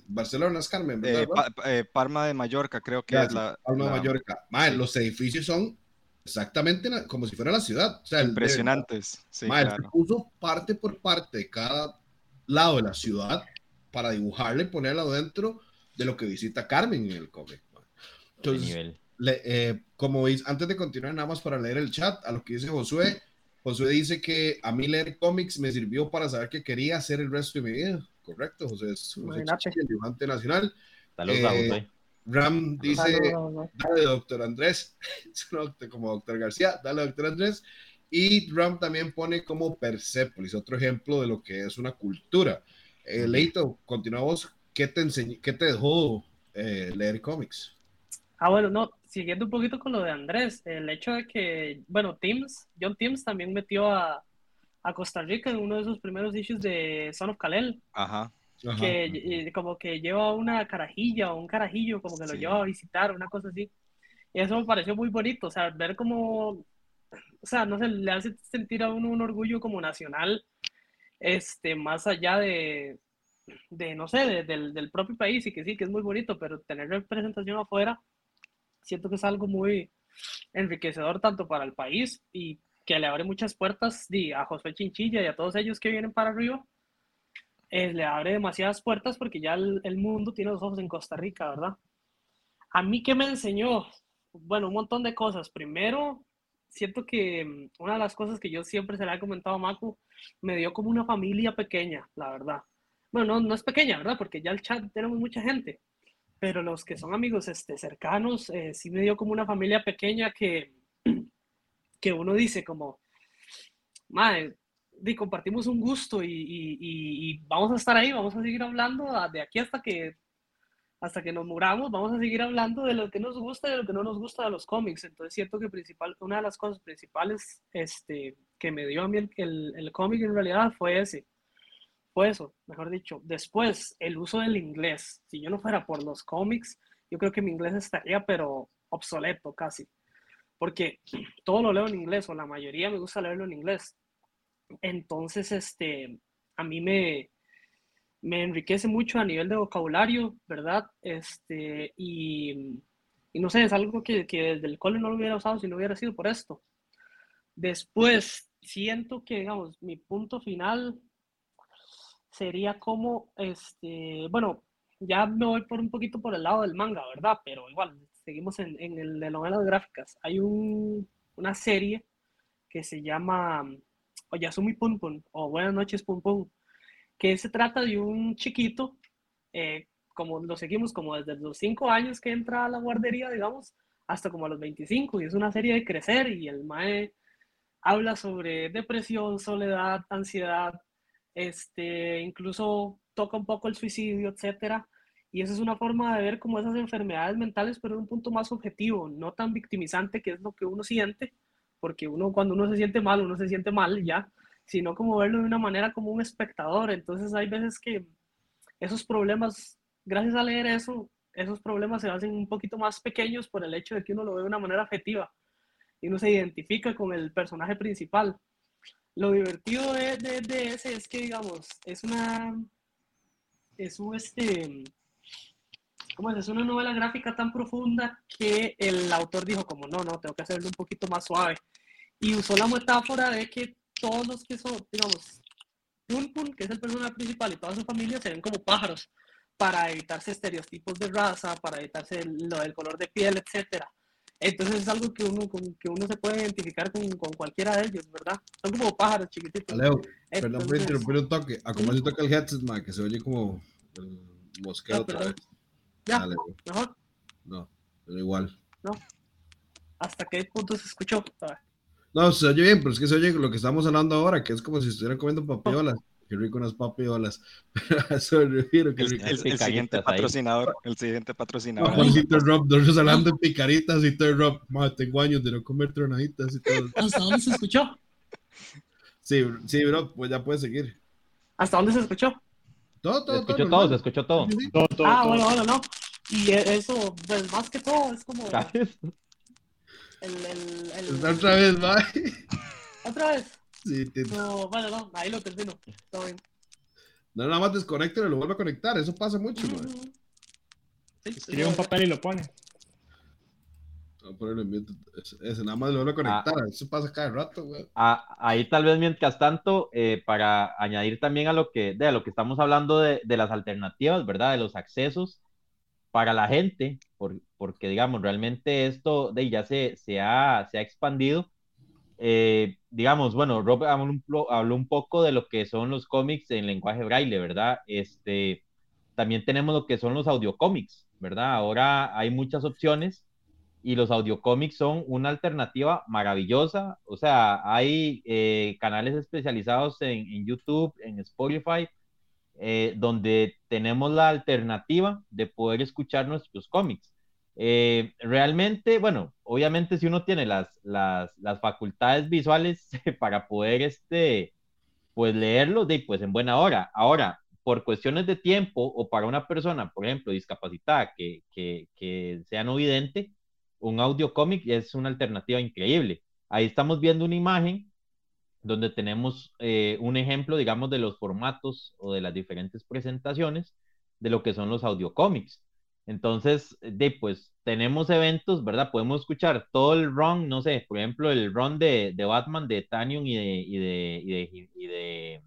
[SPEAKER 1] Barcelona, es Carmen,
[SPEAKER 3] eh, eh, Parma de Mallorca, creo que es la.
[SPEAKER 1] Parma de Mallorca. los edificios son exactamente como si fuera la ciudad. O sea,
[SPEAKER 3] Impresionantes.
[SPEAKER 1] Sí, claro. puso parte por parte de cada lado de la ciudad para dibujarle y ponerla dentro de lo que visita Carmen en el cómic. Entonces, eh, como veis, antes de continuar, nada más para leer el chat, a lo que dice Josué, Josué dice que a mí leer cómics me sirvió para saber qué quería hacer el resto de mi vida. Correcto, José es un dibujante nacional.
[SPEAKER 2] Saludos,
[SPEAKER 1] Ram dice, dale doctor Andrés, como doctor García, dale doctor Andrés. Y Ram también pone como Persepolis, otro ejemplo de lo que es una cultura. Eh, Leito, continuamos. ¿Qué te, enseñó, qué te dejó eh, leer cómics?
[SPEAKER 5] Ah, bueno, no, siguiendo un poquito con lo de Andrés, el hecho de que, bueno, Teams, John Teams también metió a, a Costa Rica en uno de sus primeros issues de Son of Kalel.
[SPEAKER 3] Ajá.
[SPEAKER 1] Ajá.
[SPEAKER 5] que eh, como que lleva una carajilla o un carajillo, como que lo
[SPEAKER 3] Sí.
[SPEAKER 5] lleva a visitar, una cosa así. Y eso me pareció muy bonito, o sea, ver como, o sea, no sé, le hace sentir a uno un orgullo como nacional, este, más allá de, de no sé, de- del, del propio país, y que sí, que es muy bonito, pero tener representación afuera, siento que es algo muy enriquecedor tanto para el país y que le abre muchas puertas di, a Josué Chinchilla y a todos ellos que vienen para arriba eh, le abre demasiadas puertas porque ya el, mundo tiene los ojos en Costa Rica, ¿verdad? A mí, ¿qué me enseñó? Bueno, un montón de cosas. Primero, siento que mm, una de las cosas que yo siempre se le he comentado a Macu, me dio como una familia pequeña, la verdad. Bueno, no, no es pequeña, ¿verdad? Porque ya el chat tenemos mucha gente, pero los que son amigos este, cercanos, eh, sí me dio como una familia pequeña que, que uno dice como, madre, di, compartimos un gusto y, y- y- y vamos a estar ahí, vamos a seguir hablando de aquí hasta que, hasta que nos muramos, vamos a seguir hablando de lo que nos gusta y de lo que no nos gusta de los cómics. Entonces, siento que principal, una de las cosas principales este, que me dio a mí el, el, el cómic en realidad fue ese. Fue eso, mejor dicho. Después, el uso del inglés. Si yo no fuera por los cómics, yo creo que mi inglés estaría, pero obsoleto casi. Porque todo lo leo en inglés, o la mayoría me gusta leerlo en inglés. Entonces, este, a mí me, me enriquece mucho a nivel de vocabulario, ¿verdad? Este, y, no sé, es algo que, que desde el cole no lo hubiera usado si no hubiera sido por esto. Después, siento que, digamos, mi punto final sería como, este, bueno, ya me voy por un poquito por el lado del manga, ¿verdad? Pero igual, seguimos en, en el de novelas gráficas. Hay un, una serie que se llama Oyasumi Pum Pum o Buenas noches Pum Pum, que se trata de un chiquito, eh, como lo seguimos como desde los 5 años que entra a la guardería, digamos, hasta como a los 25, y es una serie de crecer, y el mae habla sobre depresión, soledad, ansiedad, este, incluso toca un poco el suicidio, etcétera. Y esa es una forma de ver como esas enfermedades mentales, pero en un punto más objetivo, no tan victimizante, que es lo que uno siente, porque uno cuando uno se siente mal, uno se siente mal ya, sino como verlo de una manera como un espectador. Entonces hay veces que esos problemas, gracias a leer eso, esos problemas se hacen un poquito más pequeños por el hecho de que uno lo ve de una manera afectiva y uno se identifica con el personaje principal. Lo divertido de, de, de ese es que, digamos, es una, es un, este, ¿cómo es? Es una novela gráfica tan profunda que el autor dijo como, no, no, tengo que hacerlo un poquito más suave. Y usó la metáfora de que todos los que son, digamos, Pun Pun, que es el personaje principal y toda su familia se ven como pájaros para evitarse estereotipos de raza, para evitarse lo del color de piel, etcétera. Entonces es algo que uno, con, que uno se puede identificar con, con, cualquiera de ellos, ¿verdad? Son como pájaros chiquititos.
[SPEAKER 1] Leo, perdón por interrumpir un toque. A como se toca el headset, ma, que se oye como el mosqueo
[SPEAKER 5] Ah,
[SPEAKER 1] otra vez.
[SPEAKER 5] Ya,
[SPEAKER 1] Dale,
[SPEAKER 5] mejor.
[SPEAKER 1] No, pero igual.
[SPEAKER 5] ¿Hasta qué punto se escuchó?
[SPEAKER 1] No, se oye bien, pero es que se oye lo que estamos hablando ahora, que es como si estuvieran comiendo papiolas. Qué rico unas papiolas. Pero eso me refiero,
[SPEAKER 3] El,
[SPEAKER 1] rico.
[SPEAKER 3] el- el siguiente
[SPEAKER 2] ahí.
[SPEAKER 3] patrocinador, el siguiente
[SPEAKER 1] No,
[SPEAKER 3] patrocinador.
[SPEAKER 1] Juancito Rob, nosotros hablando de picaritas y todo Rob. Ma, tengo años de no comer tronaditas y todo.
[SPEAKER 5] ¿Hasta dónde se escuchó?
[SPEAKER 1] Sí, sí, bro, pues ya puedes seguir.
[SPEAKER 5] ¿Hasta dónde se escuchó?
[SPEAKER 1] Todo,
[SPEAKER 2] Se
[SPEAKER 1] todo,
[SPEAKER 2] escuchó
[SPEAKER 1] todo.
[SPEAKER 2] todo, se escuchó todo.
[SPEAKER 1] Sí, sí.
[SPEAKER 6] Todo, todo,
[SPEAKER 5] ah, bueno, bueno, no. Y eso, pues más que todo, es como
[SPEAKER 2] ¿Sabes?
[SPEAKER 5] el, el, el-
[SPEAKER 1] Está otra vez, ma.
[SPEAKER 5] ¿Otra vez?
[SPEAKER 1] Sí, te-
[SPEAKER 5] No, bueno, no, ahí lo termino. Todo bien.
[SPEAKER 1] No, nada más desconecta y lo vuelve a conectar. Eso pasa mucho, ma.
[SPEAKER 5] Sí,
[SPEAKER 6] Escribe un papel y lo pone.
[SPEAKER 1] Ese- Ese nada más lo vuelve a conectar.
[SPEAKER 2] Ah.
[SPEAKER 1] Eso pasa cada rato, güey.
[SPEAKER 2] Ah, ahí tal vez mientras tanto, eh, para añadir también a lo que, de a lo que estamos hablando de, de las alternativas, ¿verdad? De los accesos para la gente, por- porque digamos, realmente esto de, ya se, se, ha, se ha expandido. Eh, digamos, bueno, Rob habló habló un poco de lo que son los cómics en lenguaje braille, ¿verdad? Este, también tenemos lo que son los audiocómics, ¿verdad? Ahora hay muchas opciones y los audiocómics son una alternativa maravillosa. O sea, hay eh, canales especializados en, en YouTube, en Spotify, eh, donde tenemos la alternativa de poder escuchar nuestros cómics. Eh, realmente, bueno, obviamente si uno tiene las, las, las facultades visuales para poder este, pues leerlo, de, pues en buena hora. Ahora, por cuestiones de tiempo o para una persona, por ejemplo, discapacitada que, que, que sea no vidente, un audio cómic es una alternativa increíble. Ahí estamos viendo una imagen donde tenemos eh, un ejemplo, digamos, de los formatos o de las diferentes presentaciones de lo que son los audio cómics. Entonces, de, pues tenemos eventos, ¿verdad? Podemos escuchar todo el run, no sé, por ejemplo, el run de, de Batman, de Tanion y de, y de, y de, y de,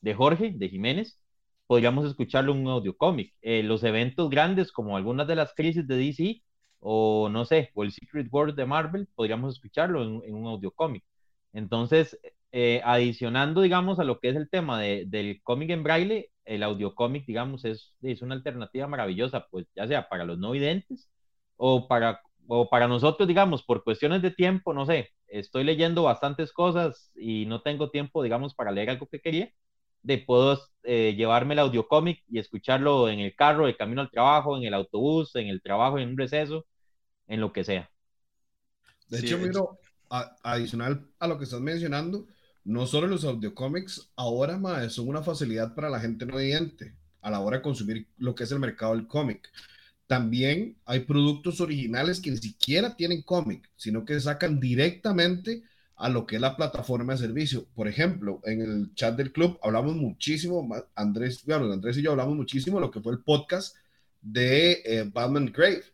[SPEAKER 2] de Jorge, de Jiménez, podríamos escucharlo en un audio cómic. Eh, los eventos grandes, como algunas de las crisis de DC, o no sé, o el Secret World de Marvel, podríamos escucharlo en, un audio cómic. Entonces, eh, adicionando, digamos, a lo que es el tema de, del cómic en braille, el audio cómic, digamos, es, es una alternativa maravillosa, pues ya sea para los no videntes o para, o para nosotros, digamos, por cuestiones de tiempo, no sé, estoy leyendo bastantes cosas y no tengo tiempo, digamos, para leer algo que quería, de puedo eh, llevarme el audio cómic y escucharlo en el carro, de camino al trabajo, en el autobús, en el trabajo, en un receso, en lo que sea.
[SPEAKER 1] De hecho, miro, adicional a lo que estás mencionando, no solo los audiocómics, ahora más son una facilidad para la gente no vidente a la hora de consumir lo que es el mercado del cómic. También hay productos originales que ni siquiera tienen cómic, sino que sacan directamente a lo que es la plataforma de servicio. Por ejemplo, en el chat del club hablamos muchísimo, Andrés, bueno, Andrés y yo hablamos muchísimo de lo que fue el podcast de eh, Batman Grave.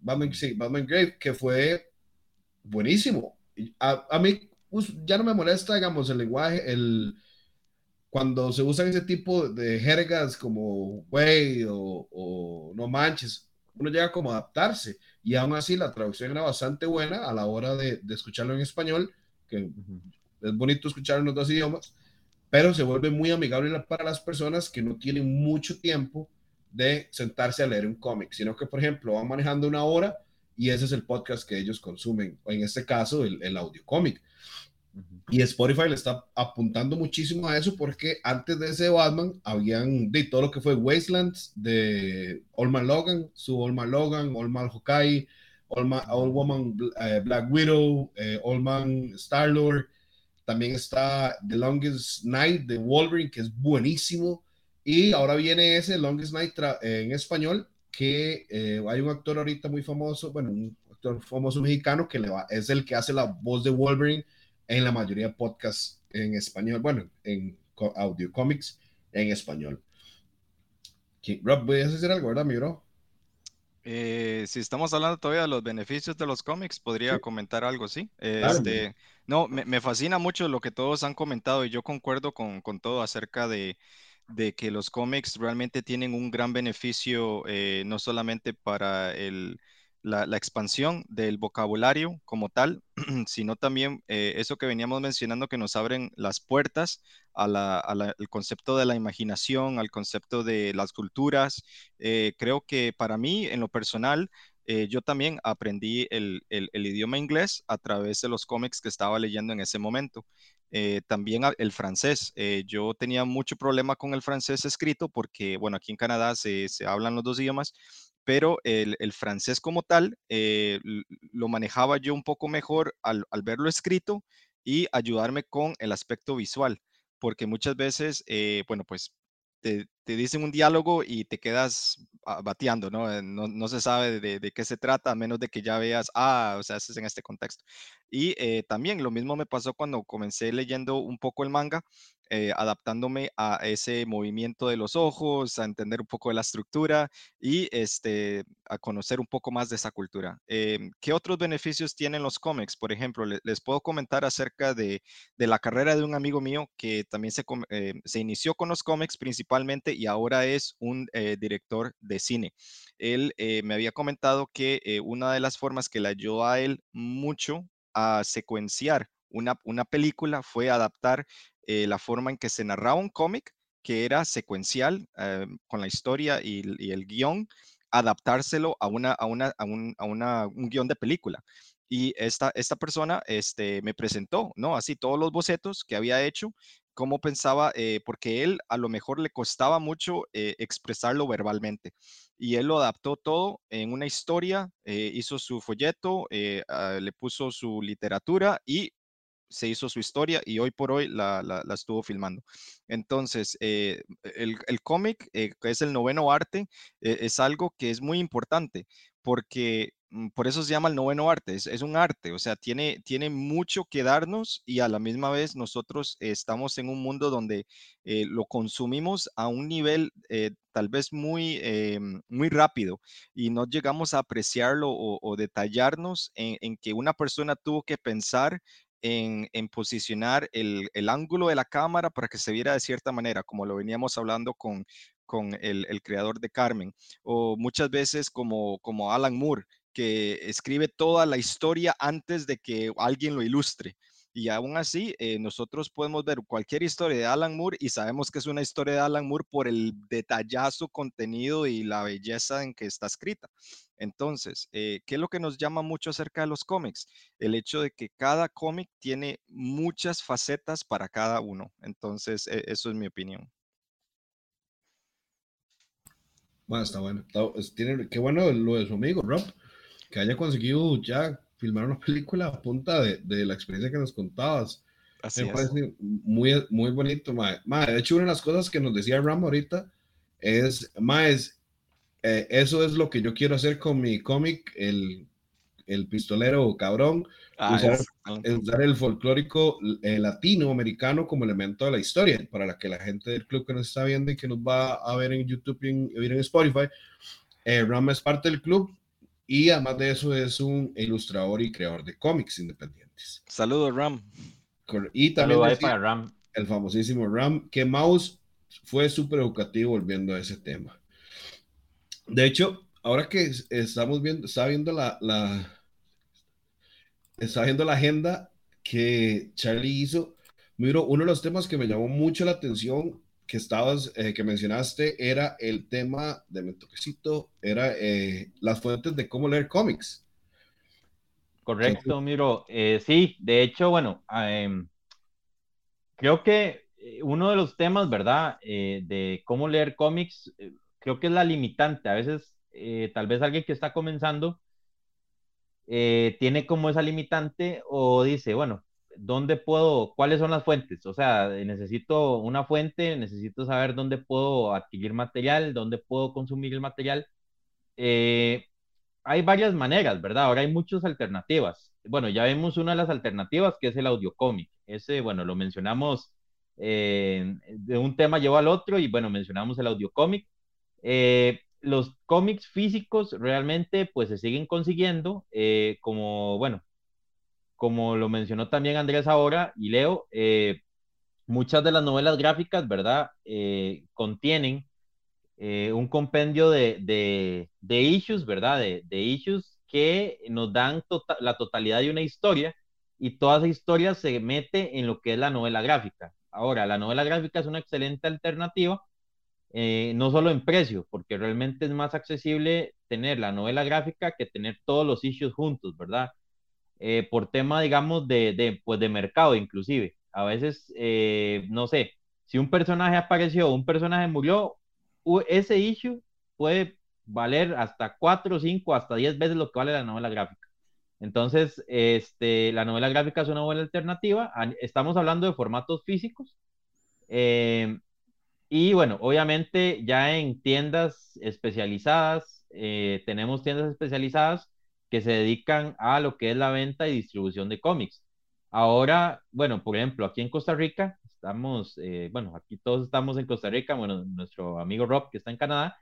[SPEAKER 1] Batman, sí, Batman Grave, que fue buenísimo. A, a mí ya no me molesta, digamos, el lenguaje, el, cuando se usan ese tipo de jergas como güey o, no manches, uno llega como a adaptarse y aún así la traducción era bastante buena a la hora de, escucharlo en español, que es bonito escuchar en los dos idiomas, pero se vuelve muy amigable para las personas que no tienen mucho tiempo de sentarse a leer un cómic, sino que, por ejemplo, van manejando una hora y ese es el podcast que ellos consumen, o en este caso el, el audio cómic. Y Spotify le está apuntando muchísimo a eso porque antes de ese Batman habían de todo lo que fue Wastelands de Old Man Logan, su Old Man Logan, Old Man Hawkeye, Old, Woman eh, Black Widow, eh, Old Man Star Lord. También está The Longest Night de Wolverine, que es buenísimo. Y ahora viene ese Longest Night en español, que eh, hay un actor ahorita muy famoso, bueno, un actor famoso mexicano que le va, es el que hace la voz de Wolverine en la mayoría de podcasts en español, bueno, en audio comics en español. Rob, a decir algo, ¿verdad, mi bro?
[SPEAKER 3] Eh, si estamos hablando todavía de los beneficios de los cómics, podría comentar algo, ¿sí? Este, no, me, me, fascina mucho lo que todos han comentado y yo concuerdo con, con todo acerca de, de que los cómics realmente tienen un gran beneficio, eh, no solamente para el, la, expansión del vocabulario como tal, sino también eh, eso que veníamos mencionando que nos abren las puertas al concepto de la imaginación, al concepto de las culturas. Eh, creo que para mí, en lo personal, yo también aprendí el, el, idioma inglés a través de los cómics que estaba leyendo en ese momento. Eh, también el francés. Eh, yo tenía mucho problema con el francés escrito porque, bueno, aquí en Canadá se, hablan los dos idiomas, pero el, francés como tal eh, lo manejaba yo un poco mejor al, verlo escrito y ayudarme con el aspecto visual, porque muchas veces, bueno, pues te, dicen un diálogo y te quedas bateando, ¿no? No, se sabe de, de, qué se trata, a menos de que ya veas, ah, o sea, es en este contexto. Y eh, también lo mismo me pasó cuando comencé leyendo un poco el manga, eh, adaptándome a ese movimiento de los ojos, a entender un poco de la estructura y este, a conocer un poco más de esa cultura. Em, ¿Qué otros beneficios tienen los cómics? Por ejemplo, les puedo comentar acerca de, la carrera de un amigo mío que también se, eh, se inició con los cómics principalmente y ahora es un director de cine. Él me había comentado que una de las formas que le ayudó a él mucho a secuenciar una, una película fue adaptar eh, la forma en que se narraba un cómic, que era secuencial eh, con la historia y, el guion, adaptárselo a, una, a, una, a, un, a una, un guion de película. Y esta, esta persona este, me presentó, ¿no? Así todos los bocetos que había hecho, cómo pensaba, eh, porque él a lo mejor le costaba mucho expresarlo verbalmente y él lo adaptó todo en una historia, eh, hizo su folleto, eh, ah, le puso su literatura y se hizo su historia y hoy por hoy la, estuvo filmando. Entonces, eh, el, cómic, que es el noveno arte, es algo que es muy importante porque Mm, por eso se llama el noveno arte, es, un arte, o sea, tiene, tiene mucho que darnos y a la misma vez nosotros estamos en un mundo donde eh, lo consumimos a un nivel eh, tal vez muy, eh, muy rápido y no llegamos a apreciarlo o, detallarnos en, que una persona tuvo que pensar en, posicionar el, ángulo de la cámara para que se viera de cierta manera, como lo veníamos hablando con, con el, creador de Carmen, o muchas veces como, como Alan Moore, que escribe toda la historia antes de que alguien lo ilustre. Y aún así, eh, nosotros podemos ver cualquier historia de Alan Moore y sabemos que es una historia de Alan Moore por el detallazo contenido y la belleza en que está escrita. Entonces, eh, ¿qué es lo que nos llama mucho acerca de los cómics? El hecho de que cada cómic tiene muchas facetas para cada uno. Entonces, e, eso es mi opinión.
[SPEAKER 1] Bueno, está bueno. tiene, qué bueno lo de su amigo, Rob que haya conseguido ya filmar una película a punta de, de la experiencia que nos contabas. Así Me parece muy, muy bonito, mae. De hecho, una de las cosas que nos decía Ram ahorita es, mae, eh, eso es lo que yo quiero hacer con mi cómic, el, el pistolero cabrón, ah, usar, usar, el folclórico eh, latinoamericano como elemento de la historia, para la que la gente del club que nos está viendo y que nos va a ver en YouTube y en, en Spotify, eh, Ram es parte del club y además de eso es un ilustrador y creador de cómics independientes.
[SPEAKER 3] Saludos, Ram.
[SPEAKER 1] Y también Ram. el famosísimo Ram, que Mouse fue súper educativo volviendo a ese tema. De hecho, ahora que estamos viendo, está viendo la, la, está viendo la agenda que Charlie hizo, miro, uno de los temas que me llamó mucho la atención que estabas, eh, que mencionaste, era el tema de mi toquecito, era eh, las fuentes de cómo leer cómics.
[SPEAKER 2] Correcto, Miro. Eh, sí, de hecho, bueno, em, creo que uno de los temas, ¿verdad? de cómo leer cómics, creo que es la limitante. A veces, tal vez alguien que está comenzando tiene como esa limitante o dice, bueno, dónde puedo, cuáles son las fuentes. O sea, necesito una fuente, necesito saber dónde puedo adquirir material, dónde puedo consumir el material. Eh, hay varias maneras, ¿verdad? Ahora hay muchas alternativas. Bueno, ya vemos una de las alternativas que es el audio cómic. Ese, bueno, lo mencionamos eh, de un tema lleva al otro y bueno, mencionamos el audio cómic. Eh, los cómics físicos realmente pues se siguen consiguiendo como, bueno, como lo mencionó también Andrés ahora y Leo, eh, muchas de las novelas gráficas, ¿verdad? Eh, contienen eh, un compendio de, de, issues, ¿verdad? De, de, issues que nos dan tota-, la totalidad de una historia y toda esa historia se mete en lo que es la novela gráfica. Ahora, la novela gráfica es una excelente alternativa, no solo en precio, porque realmente es más accesible tener la novela gráfica que tener todos los issues juntos, ¿verdad? Eh, por tema, digamos, de, de, pues de mercado inclusive. A veces, eh, no sé, si un personaje apareció, un personaje murió, ese issue puede valer hasta 4, 5, hasta 10 veces lo que vale la novela gráfica. Entonces, este, la novela gráfica es una buena alternativa. Estamos hablando de formatos físicos. Eh, y bueno, obviamente ya en tiendas especializadas, tenemos tiendas especializadas que se dedican a lo que es la venta y distribución de cómics. Ahora, bueno, por ejemplo, aquí en Costa Rica, estamos, eh, bueno, aquí todos estamos en Costa Rica, bueno, nuestro amigo Rob que está en Canadá,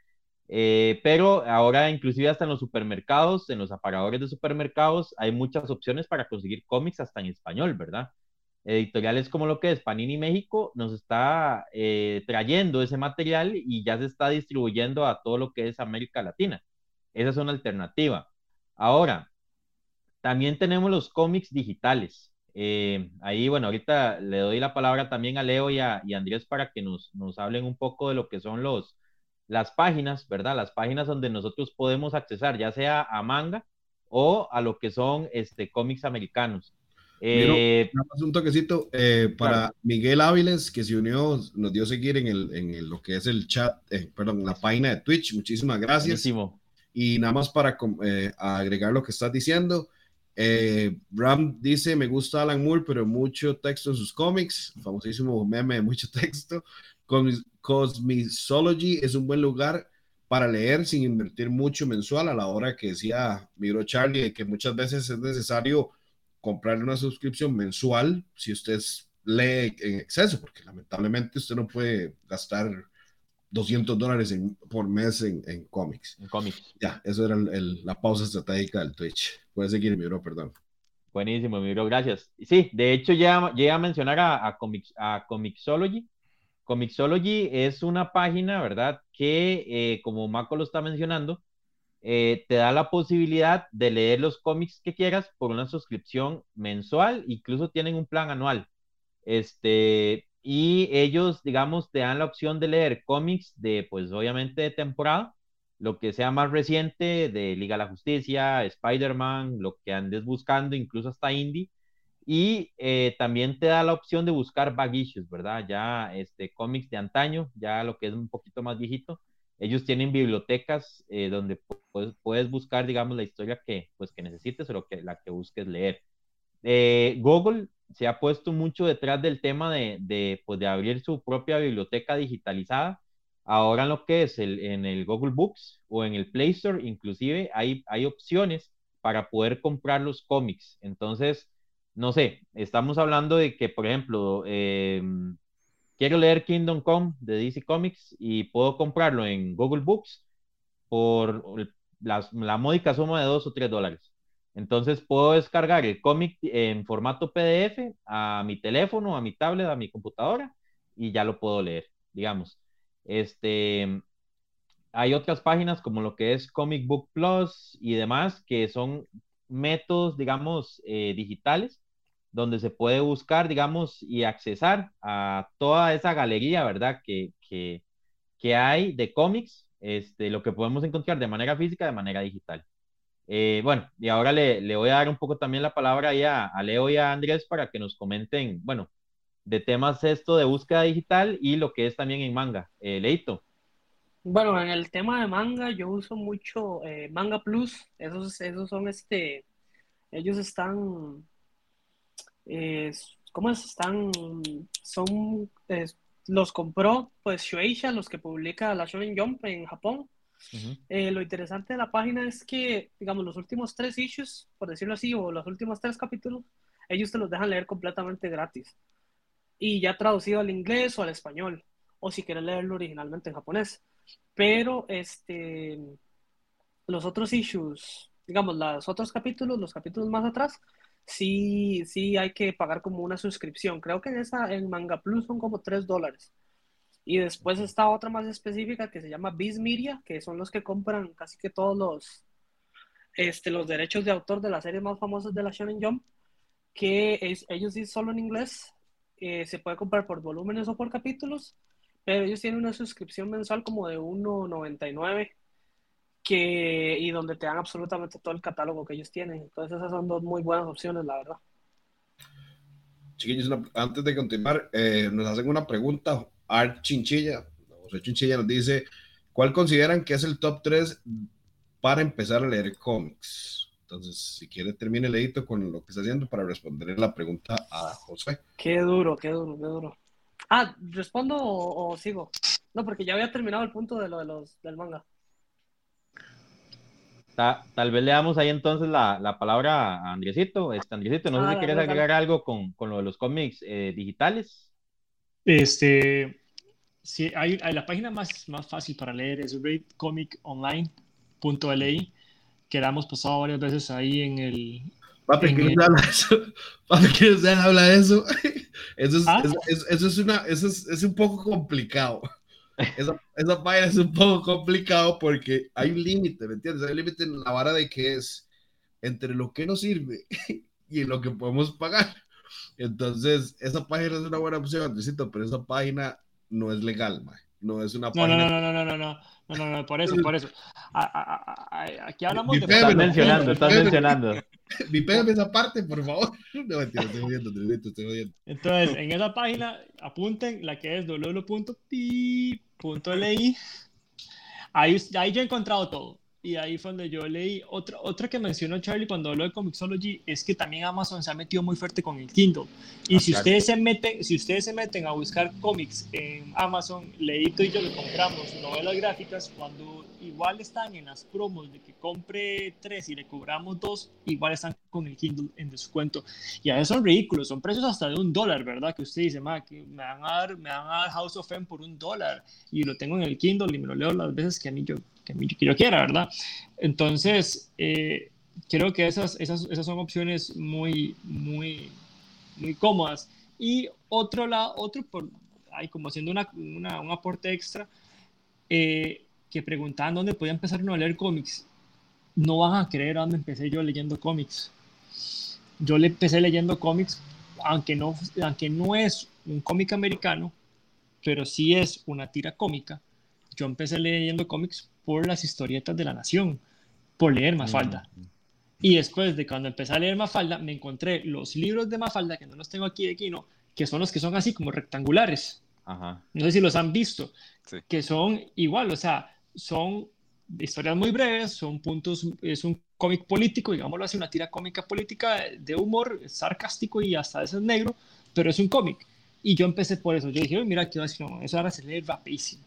[SPEAKER 2] eh, pero ahora inclusive hasta en los supermercados, en los aparadores de supermercados, hay muchas opciones para conseguir cómics hasta en español, ¿verdad? Editoriales como lo que es Panini México nos está eh, trayendo ese material y ya se está distribuyendo a todo lo que es América Latina. Esa es una alternativa. Ahora, también tenemos los cómics digitales. Eh, ahí, bueno, ahorita le doy la palabra también a Leo y a, Andrés para que nos, hablen un poco de lo que son los, las páginas, ¿verdad? Las páginas donde nosotros podemos accesar, ya sea a manga o a lo que son este, cómics americanos.
[SPEAKER 1] Eh, un toquecito eh, para Miguel Áviles, que se unió, nos dio seguir en, el, en lo que es el chat, eh, perdón, la página de Twitch. Muchísimas gracias. Y nada más para eh, agregar lo que estás diciendo, Eh, Ram dice, me gusta Alan Moore, pero mucho texto en sus cómics, famosísimo meme de mucho texto. Cosmology es un buen lugar para leer sin invertir mucho mensual a la hora que decía Miro Charlie, que muchas veces es necesario comprar una suscripción mensual si usted lee en exceso, porque lamentablemente usted no puede gastar 200 dólares por mes en, en cómics.
[SPEAKER 2] En cómics.
[SPEAKER 1] Ya, eso era la pausa estratégica del Twitch. Puede seguir, mi bro, perdón.
[SPEAKER 2] Buenísimo, mi bro, gracias. Sí, de hecho, ya llegué a mencionar a, a, a Comixology. Comixology es una página, ¿verdad? Que, eh, como Marco lo está mencionando, eh, te da la posibilidad de leer los cómics que quieras por una suscripción mensual, incluso tienen un plan anual. Este, y ellos, digamos, te dan la opción de leer cómics de, pues obviamente de temporada, lo que sea más reciente de Liga de la Justicia, Spider-Man, lo que andes buscando, incluso hasta indie. Y eh, también te da la opción de buscar bag issues, ¿verdad? Ya este, cómics de antaño, ya lo que es un poquito más viejito. Ellos tienen bibliotecas eh, donde puedes, puedes buscar, digamos, la historia que, pues, que necesites o lo que, la que busques leer. Eh, Google se ha puesto mucho detrás del tema de, de, pues, de abrir su propia biblioteca digitalizada. Ahora en lo que es en el Google Books o en el Play Store, inclusive hay, hay opciones para poder comprar los cómics. Entonces, no sé, estamos hablando de que, por ejemplo, eh, quiero leer Kingdom Come de DC Comics y puedo comprarlo en Google Books por la, la módica suma de 2 o 3 dólares. Entonces puedo descargar el cómic en formato PDF a mi teléfono, a mi tablet, a mi computadora y ya lo puedo leer, digamos. Este, hay otras páginas como lo que es Comic Book Plus y demás que son métodos, digamos, eh, digitales donde se puede buscar, digamos, y accesar a toda esa galería, ¿verdad? Que, que, que hay de cómics, este, lo que podemos encontrar de manera física, de manera digital. Eh, bueno, y ahora le, voy a dar un poco también la palabra ahí a, a, Leo y a Andrés para que nos comenten, bueno, de temas esto de búsqueda digital y lo que es también en manga. Eh, Leito.
[SPEAKER 5] Bueno, en el tema de manga yo uso mucho eh, Manga Plus, esos, esos son este, ellos están, eh, ¿cómo es? Están, son, los compró pues Shueisha, los que publica la Shonen Jump en Japón, Uh -huh. eh, lo interesante de la página es que, digamos, los últimos tres issues, por decirlo así, o los últimos tres capítulos, ellos te los dejan leer completamente gratis. Y ya traducido al inglés o al español, o si quieres leerlo originalmente en japonés. Pero este, los otros issues, digamos, los otros capítulos, los capítulos más atrás, sí, sí hay que pagar como una suscripción. Creo que en esa, en Manga Plus son como tres dólares. Y después está otra más específica que se llama Biz Media, que son los que compran casi que todos los, este, los derechos de autor de las series más famosas de la Shonen Jump, que ellos sí solo en inglés, eh, se puede comprar por volúmenes o por capítulos, pero ellos tienen una suscripción mensual como de 1.99 que, y donde te dan absolutamente todo el catálogo que ellos tienen. Entonces esas son dos muy buenas opciones, la verdad.
[SPEAKER 1] Chiquillos, antes de continuar, eh, nos hacen una pregunta Art Chinchilla, José Chinchilla nos dice, ¿cuál consideran que es el top 3 para empezar a leer cómics? Entonces, si quiere, termine el edito con lo que está haciendo para responder la pregunta a José.
[SPEAKER 5] Qué duro, qué duro, qué duro. Ah, ¿respondo o, o sigo? No, porque ya había terminado el punto de lo de los, del manga.
[SPEAKER 2] Ta, tal vez le damos ahí entonces la, la palabra a Andresito. Este, Andresito, no ah, sé si quieres agregar algo con, con, lo de los cómics eh, digitales.
[SPEAKER 6] Este, sí, hay, hay, la página más, más fácil para leer es ratecomiconline.li, que la hemos pasado varias veces ahí en el...
[SPEAKER 1] Papi, ¿qué el... habla de eso? Papi, ¿qué usted habla eso? Eso es, ¿Ah? eso, eso, eso, es, una, eso es, es un poco complicado. Esa, esa, página es un poco complicado porque hay un límite, ¿me entiendes? Hay un límite en la vara de que es entre lo que nos sirve y lo que podemos pagar. Entonces, esa página es una buena opción, Andresito, pero esa página no es legal. No es una
[SPEAKER 6] no,
[SPEAKER 1] página.
[SPEAKER 6] No, no, no, no, no, no, no, no, no, por eso, por eso. A, a, a, aquí hablamos
[SPEAKER 2] mi de. Estás mencionando, estás mencionando.
[SPEAKER 1] Mi pégame esa parte, por favor. No, mentira, estoy estoy.
[SPEAKER 6] Entonces, en esa página, apunten la que es www.pi.li. Ahí, ahí yo he encontrado todo. Y ahí fue donde yo leí. Otra, otra que mencionó Charlie cuando habló de Comixology es que también Amazon se ha metido muy fuerte con el Kindle. Y
[SPEAKER 2] Ah,
[SPEAKER 6] si,
[SPEAKER 2] claro.
[SPEAKER 6] ustedes se meten, si ustedes se meten a buscar cómics en Amazon, Leito y yo le compramos novelas gráficas cuando igual están en las promos de que compre tres y le cobramos dos, igual están con el Kindle en descuento. Y a veces son ridículos, son precios hasta de un dólar, ¿verdad? Que usted dice, "Ma, que me van, a dar, me van a dar House of M por un dólar y lo tengo en el Kindle y me lo leo las veces que a mí yo, que que yo quiera, ¿verdad? Entonces, eh, creo que esas, esas, esas son opciones muy, muy, muy cómodas. Y otro lado, otro por, ahí como haciendo una, una- un aporte extra, eh, que preguntaban dónde podía empezar uno a leer cómics. No van a creer dónde empecé yo leyendo cómics. Yo le empecé leyendo cómics, aunque no, aunque no es un cómic americano, pero sí es una tira cómica. Yo empecé leyendo cómics por las historietas de la Nación, por leer Mafalda. Y después de cuando empecé a leer Mafalda, me encontré los libros de Mafalda, que no los tengo aquí de Kino, que son los que son así como rectangulares.
[SPEAKER 2] Ajá.
[SPEAKER 6] No sé si los han visto,
[SPEAKER 3] Sí.
[SPEAKER 6] que son igual, o sea, son historias muy breves, son puntos, es un cómic político, digámoslo así, una tira cómica política de humor sarcástico y hasta a veces negro, pero es un cómic. Y yo empecé por eso. Yo dije, "Uy, mira, qué vacilón, eso ahora se lee rapidísimo.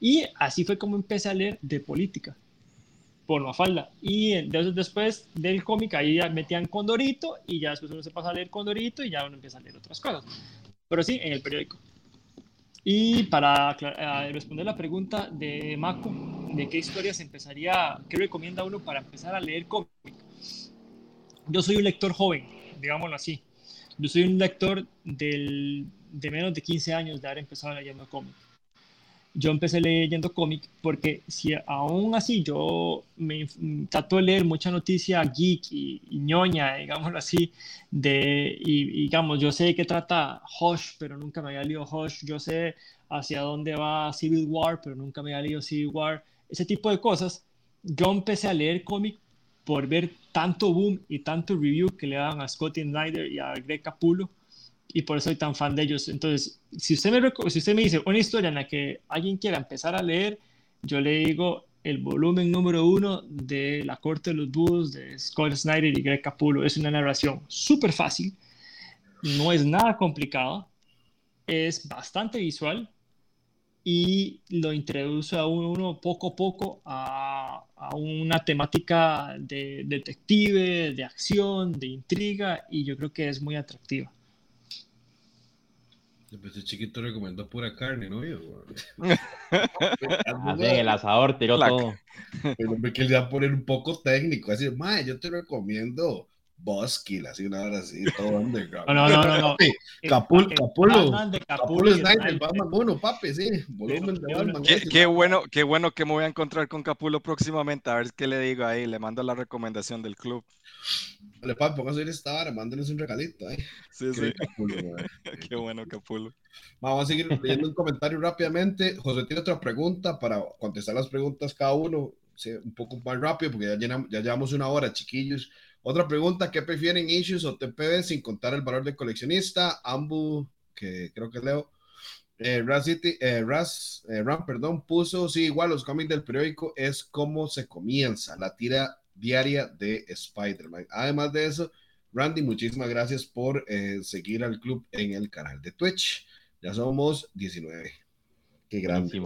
[SPEAKER 6] Y así fue como empecé a leer de política, por Mafalda. Y entonces después del cómic, ahí ya metían Condorito, y ya después uno se pasa a leer Condorito, y ya uno empieza a leer otras cosas. Pero sí, en el periódico. Y para responder la pregunta de Mako, de qué historias empezaría, qué recomienda uno para empezar a leer cómic. Yo soy un lector joven, digámoslo así. Yo soy un lector del, de menos de 15 años de haber empezado leyendo cómic. Yo empecé leyendo cómic porque si aún así yo me trato de leer mucha noticia geek y, y ñoña, digámoslo así, de, y, y digamos, yo sé de qué trata Hush, pero nunca me había leído Hush, yo sé hacia dónde va Civil War, pero nunca me había leído Civil War, ese tipo de cosas, yo empecé a leer cómic por ver tanto boom y tanto review que le daban a Scott Snyder y a Greg Capullo, y por eso soy tan fan de ellos. Entonces, si usted me, si usted me dice una historia en la que alguien quiera empezar a leer, yo le digo el volumen número uno de La Corte de los Búhos de Scott Snyder y Greg Capullo. Es una narración súper fácil, no es nada complicada, es bastante visual y lo introduce a uno poco a poco a, a una temática de detective, de acción, de intriga y yo creo que es muy atractiva.
[SPEAKER 1] Ese chiquito recomendó pura carne, ¿no? Yo,
[SPEAKER 2] Así en el asador tiró
[SPEAKER 3] La-
[SPEAKER 2] todo.
[SPEAKER 1] Pero me quería poner un poco técnico, así, mae, yo te recomiendo Buskill, así una hora así, todo underground.
[SPEAKER 6] No, no, no, no, no.
[SPEAKER 1] Papi, Capul-
[SPEAKER 6] Eh,
[SPEAKER 1] Capullo,
[SPEAKER 6] Batman de
[SPEAKER 1] Capul
[SPEAKER 6] Capullo y
[SPEAKER 1] Snyder. Batman 1, papi, sí, volumen de Batman.
[SPEAKER 3] Qué, qué bueno, qué bueno que me voy a encontrar con Capulo próximamente, a ver qué le digo ahí, le mando la recomendación del club.
[SPEAKER 1] Dale, papi, póngase a oír esta vara, mándenos un regalito, ay.
[SPEAKER 3] Sí,
[SPEAKER 1] Qué
[SPEAKER 3] sí,
[SPEAKER 1] Capullo, mae.
[SPEAKER 3] qué bueno Capulo.
[SPEAKER 1] Vamos a seguir leyendo un comentario rápidamente. José tiene otra pregunta para contestar las preguntas cada uno sí, un poco más rápido porque ya, llenamos, ya llevamos una hora, chiquillos. Otra pregunta, ¿qué prefieren issues o TPB sin contar el valor del coleccionista? Ambu, que creo que Leo. Eh, Raz, City, eh, Raz, eh, Ram, perdón, puso, sí, igual los cómics del periódico es como se comienza, la tira diaria de Spider-Man. Además de eso, Randy, muchísimas gracias por eh, seguir al club en el canal de Twitch. Ya somos 19. Qué grande.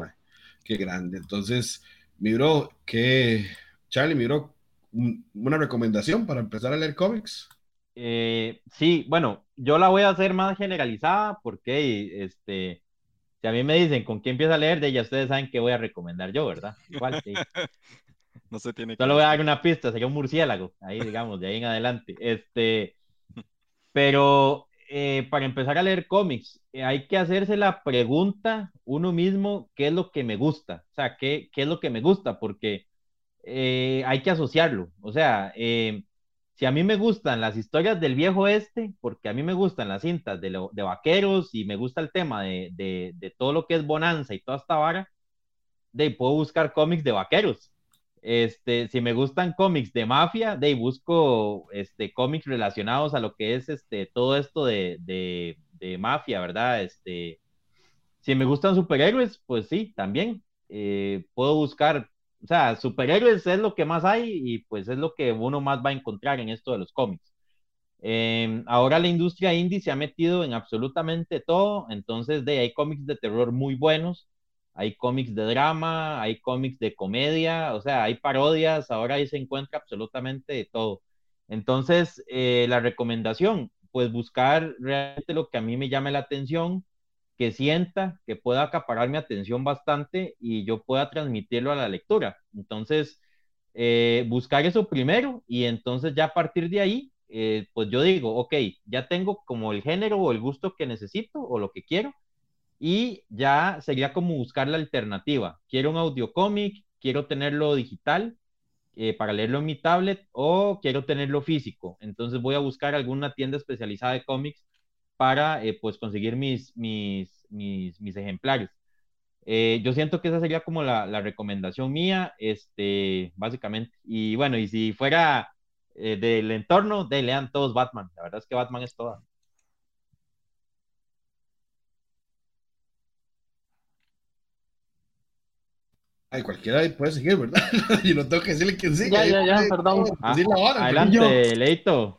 [SPEAKER 1] Qué grande. Entonces, mi bro, que Charlie, mi bro, un- una recomendación para empezar a leer cómics.
[SPEAKER 2] Eh, sí, bueno, yo la voy a hacer más generalizada porque este, si a mí me dicen con quién empieza a leer, de ya ustedes saben que voy a recomendar yo, ¿verdad? Igual, sí.
[SPEAKER 3] No se tiene que...
[SPEAKER 2] Solo voy a dar una pista, sería un murciélago, ahí digamos, de ahí en adelante. Este, pero eh, para empezar a leer cómics, eh, hay que hacerse la pregunta uno mismo, ¿qué es lo que me gusta? O sea, ¿qué, qué es lo que me gusta? Porque eh, hay que asociarlo. O sea, eh, si a mí me gustan las historias del viejo este, porque a mí me gustan las cintas de, vaqueros y me gusta el tema de, todo lo que es bonanza y toda esta vara, de puedo buscar cómics de vaqueros. Este, si me gustan cómics de mafia, de busco este, cómics relacionados a lo que es este, todo esto de mafia, ¿verdad? Este, si me gustan superhéroes, pues sí, también. Eh, puedo buscar O sea, superhéroes es lo que más hay y pues es lo que uno más va a encontrar en esto de los cómics. Em, ahora la industria indie se ha metido en absolutamente todo, entonces de, hay cómics de terror muy buenos, hay cómics de drama, hay cómics de comedia, o sea, hay parodias, ahora ahí se encuentra absolutamente todo. Entonces, eh, la recomendación, pues buscar realmente lo que a mí me llame la atención, que sienta, que pueda acaparar mi atención bastante y yo pueda transmitirlo a la lectura. Entonces, eh, buscar eso primero y entonces ya a partir de ahí, eh, pues yo digo, ok, ya tengo como el género o el gusto que necesito o lo que quiero y ya sería como buscar la alternativa. Quiero un audio cómic, quiero tenerlo digital eh, para leerlo en mi tablet o quiero tenerlo físico. Entonces voy a buscar alguna tienda especializada de cómics para eh, pues conseguir mis, mis, mis, mis ejemplares. Eh, yo siento que esa sería como la, la, recomendación mía, este, básicamente. Y bueno, y si fuera del entorno, de lean todos Batman. La verdad es que Batman es toda.
[SPEAKER 1] Ay, cualquiera puede seguir, ¿verdad? Yo no tengo que decirle quién sigue.
[SPEAKER 5] Ya, ya, ya, perdón.
[SPEAKER 2] Ah, adelante, Leito.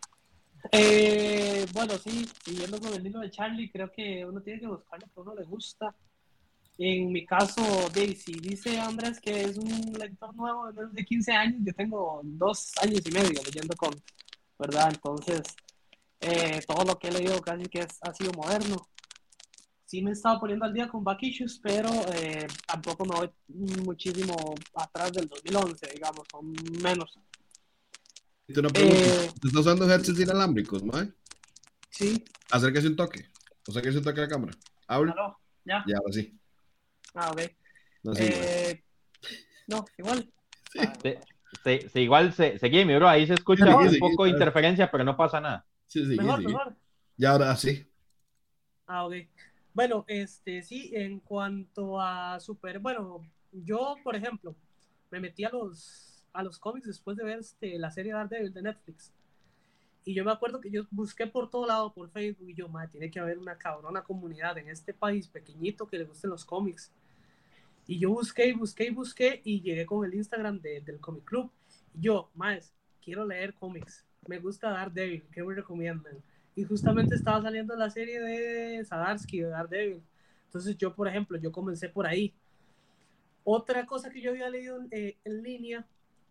[SPEAKER 5] Eh, bueno, sí, siguiendo con el hilo de Charlie, creo que uno tiene que buscar lo que uno le gusta. En mi caso, Daisy, dice Andrés que es un lector nuevo de menos de 15 años. Yo tengo dos años y medio leyendo con, ¿verdad? Entonces, eh, todo lo que he leído casi que es, ha sido moderno sí me he estado poniendo al día con back issues, pero eh, tampoco me voy muchísimo atrás del 2011, digamos, son menos.
[SPEAKER 1] Te, una pregunta, eh, ¿Te estás usando headsets inalámbricos, ¿no?
[SPEAKER 5] Sí.
[SPEAKER 1] Acérquese un toque. O sea, que se toque la cámara. Habla.
[SPEAKER 5] ¿Aló? ¿Ya?
[SPEAKER 1] Ya, ahora sí.
[SPEAKER 5] Ah, ok.
[SPEAKER 1] No,
[SPEAKER 5] sí, eh, no igual.
[SPEAKER 2] Sí. Se, se, igual se, seguí, mi bro, ahí se escucha mejor, un poco de interferencia, pero no pasa nada.
[SPEAKER 1] Sí, sí,
[SPEAKER 5] mejor,
[SPEAKER 1] sí.
[SPEAKER 5] mejor.
[SPEAKER 1] Ya ahora sí.
[SPEAKER 5] Ah, ok. Bueno, este, sí, en cuanto a super, bueno, yo, por ejemplo, me metí a los, a los cómics después de ver este, la serie Daredevil de Netflix. Y yo me acuerdo que yo busqué por todo lado, por Facebook, y yo, madre, tiene que haber una cabrona comunidad en este país pequeñito que le gusten los cómics. Y yo busqué y busqué y busqué y llegué con el Instagram de, del Comic Club. Y yo, más, quiero leer cómics. Me gusta Daredevil, ¿qué me recomiendan? y justamente estaba saliendo la serie de Sadarsky, de Daredevil. Entonces yo, por ejemplo, yo comencé por ahí. Otra cosa que yo había leído eh, en línea,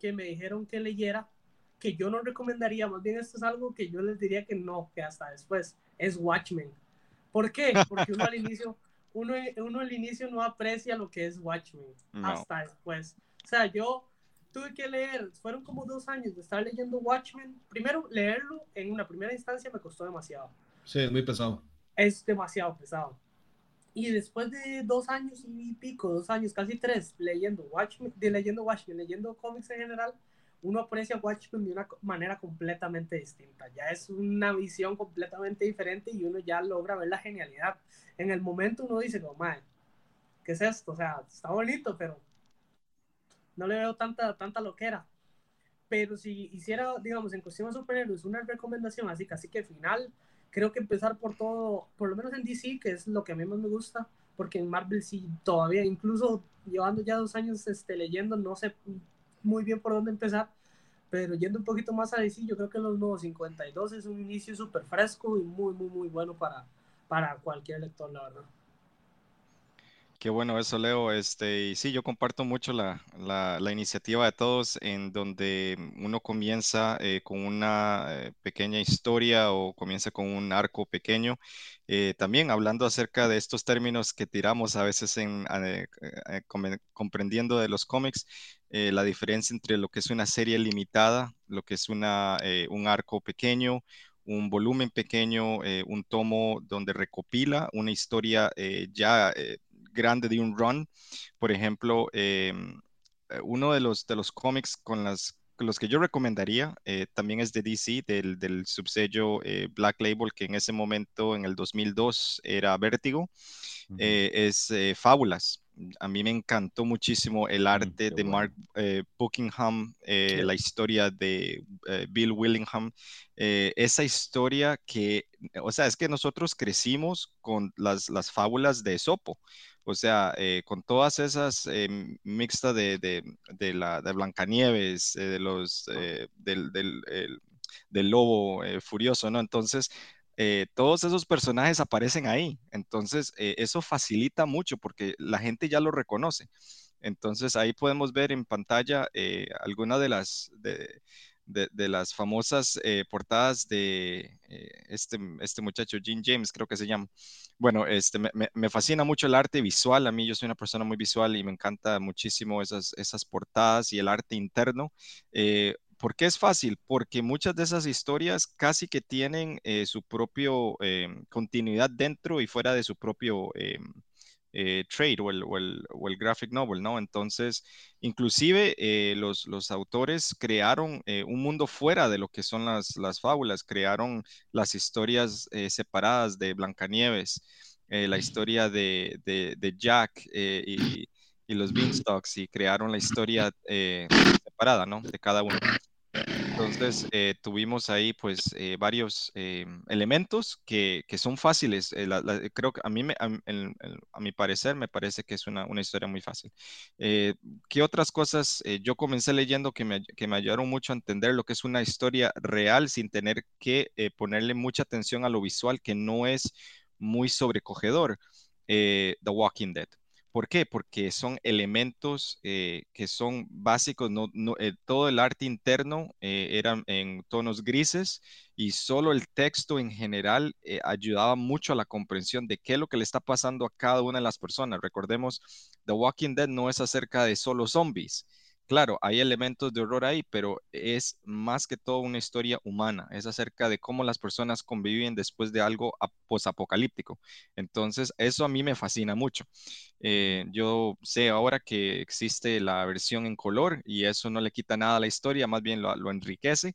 [SPEAKER 5] que me dijeron que leyera, que yo no recomendaría, más bien esto es algo que yo les diría que no, que hasta después, es Watchmen. ¿Por qué? Porque uno al inicio, uno, uno al inicio no aprecia lo que es Watchmen, hasta después. O sea, yo tuve que leer, fueron como dos años de estar leyendo Watchmen. Primero, leerlo en una primera instancia me costó demasiado.
[SPEAKER 1] Sí, es muy pesado.
[SPEAKER 5] Es demasiado pesado. Y después de dos años y pico, dos años, casi tres, leyendo Watchmen, de leyendo Watchmen, leyendo cómics en general, uno aprecia Watchmen de una manera completamente distinta. Ya es una visión completamente diferente y uno ya logra ver la genialidad. En el momento uno dice, no, madre, ¿qué es esto? O sea, está bonito, pero no le veo tanta, tanta loquera. Pero si hiciera, digamos, en cuestión de superhéroes, una recomendación así, casi que final, creo que empezar por todo, por lo menos en DC, que es lo que a mí más me gusta, porque en Marvel sí todavía, incluso llevando ya dos años este, leyendo, no sé muy bien por dónde empezar, pero yendo un poquito más a DC, yo creo que los nuevos 52 es un inicio súper fresco y muy, muy, muy bueno para, para cualquier lector, la verdad.
[SPEAKER 3] Qué bueno eso, Leo. Este, y sí, yo comparto mucho la, la, iniciativa de todos en donde uno comienza eh, con una eh, pequeña historia o comienza con un arco pequeño. Eh, también hablando acerca de estos términos que tiramos a veces en comprendiendo de los cómics, la diferencia entre lo que es una serie limitada, lo que es una, un arco pequeño, un volumen pequeño, un tomo donde recopila una historia ya grande de un run. Por ejemplo, em, eh, uno de los, de los cómics con las los que yo recomendaría eh, también es de DC, del, del subsello eh, Black Label, que en ese momento, en el 2002, era Vértigo, es Fábulas. A mí me encantó muchísimo el mm, arte de Mark Buckingham, la historia de Bill Willingham, esa historia que, o sea, es que nosotros crecimos con las, las fábulas de Sopo, O sea, eh, con todas esas eh, mixtas de, de, la, de Blancanieves, de los, del, del, del, lobo furioso, ¿no? Entonces, todos esos personajes aparecen ahí. Entonces, eso facilita mucho porque la gente ya lo reconoce. Entonces, ahí podemos ver en pantalla algunas de las... De, de, las famosas eh, portadas de eh, este, este muchacho, Jim James, creo que se llama. Bueno, este, me, fascina mucho el arte visual. A mí yo soy una persona muy visual y me encanta muchísimo esas, esas portadas y el arte interno. Eh, ¿Por qué es fácil? Porque muchas de esas historias casi que tienen su propio continuidad dentro y fuera de su propio eh, trade o el, o, el, o el, graphic novel, ¿no? Entonces, inclusive eh, los, los, autores crearon eh, un mundo fuera de lo que son las, las fábulas, crearon las historias separadas de Blancanieves, la historia de, de, de Jack y, y, los Beanstalks y crearon la historia separada, ¿no? De cada uno. Entonces, eh, tuvimos ahí pues eh, varios eh, elementos que, que, son fáciles. creo que a mí, me, a, a, mi parecer, me parece que es una, una historia muy fácil. ¿Qué otras cosas yo comencé leyendo que me, que me, ayudaron mucho a entender lo que es una historia real sin tener que ponerle mucha atención a lo visual que no es muy sobrecogedor? The Walking Dead. ¿Por qué? Porque son elementos eh, que son básicos, eh, todo el arte interno eh, era en tonos grises y solo el texto en general ayudaba mucho a la comprensión de qué es lo que le está pasando a cada una de las personas. Recordemos, The Walking Dead no es acerca de solo zombies, Claro, hay elementos de horror ahí, pero es más que todo una historia humana. Es acerca de cómo las personas conviven después de algo posapocalíptico. Entonces, eso a mí me fascina mucho. Eh, yo sé ahora que existe la versión en color y eso no le quita nada a la historia, más bien lo, enriquece.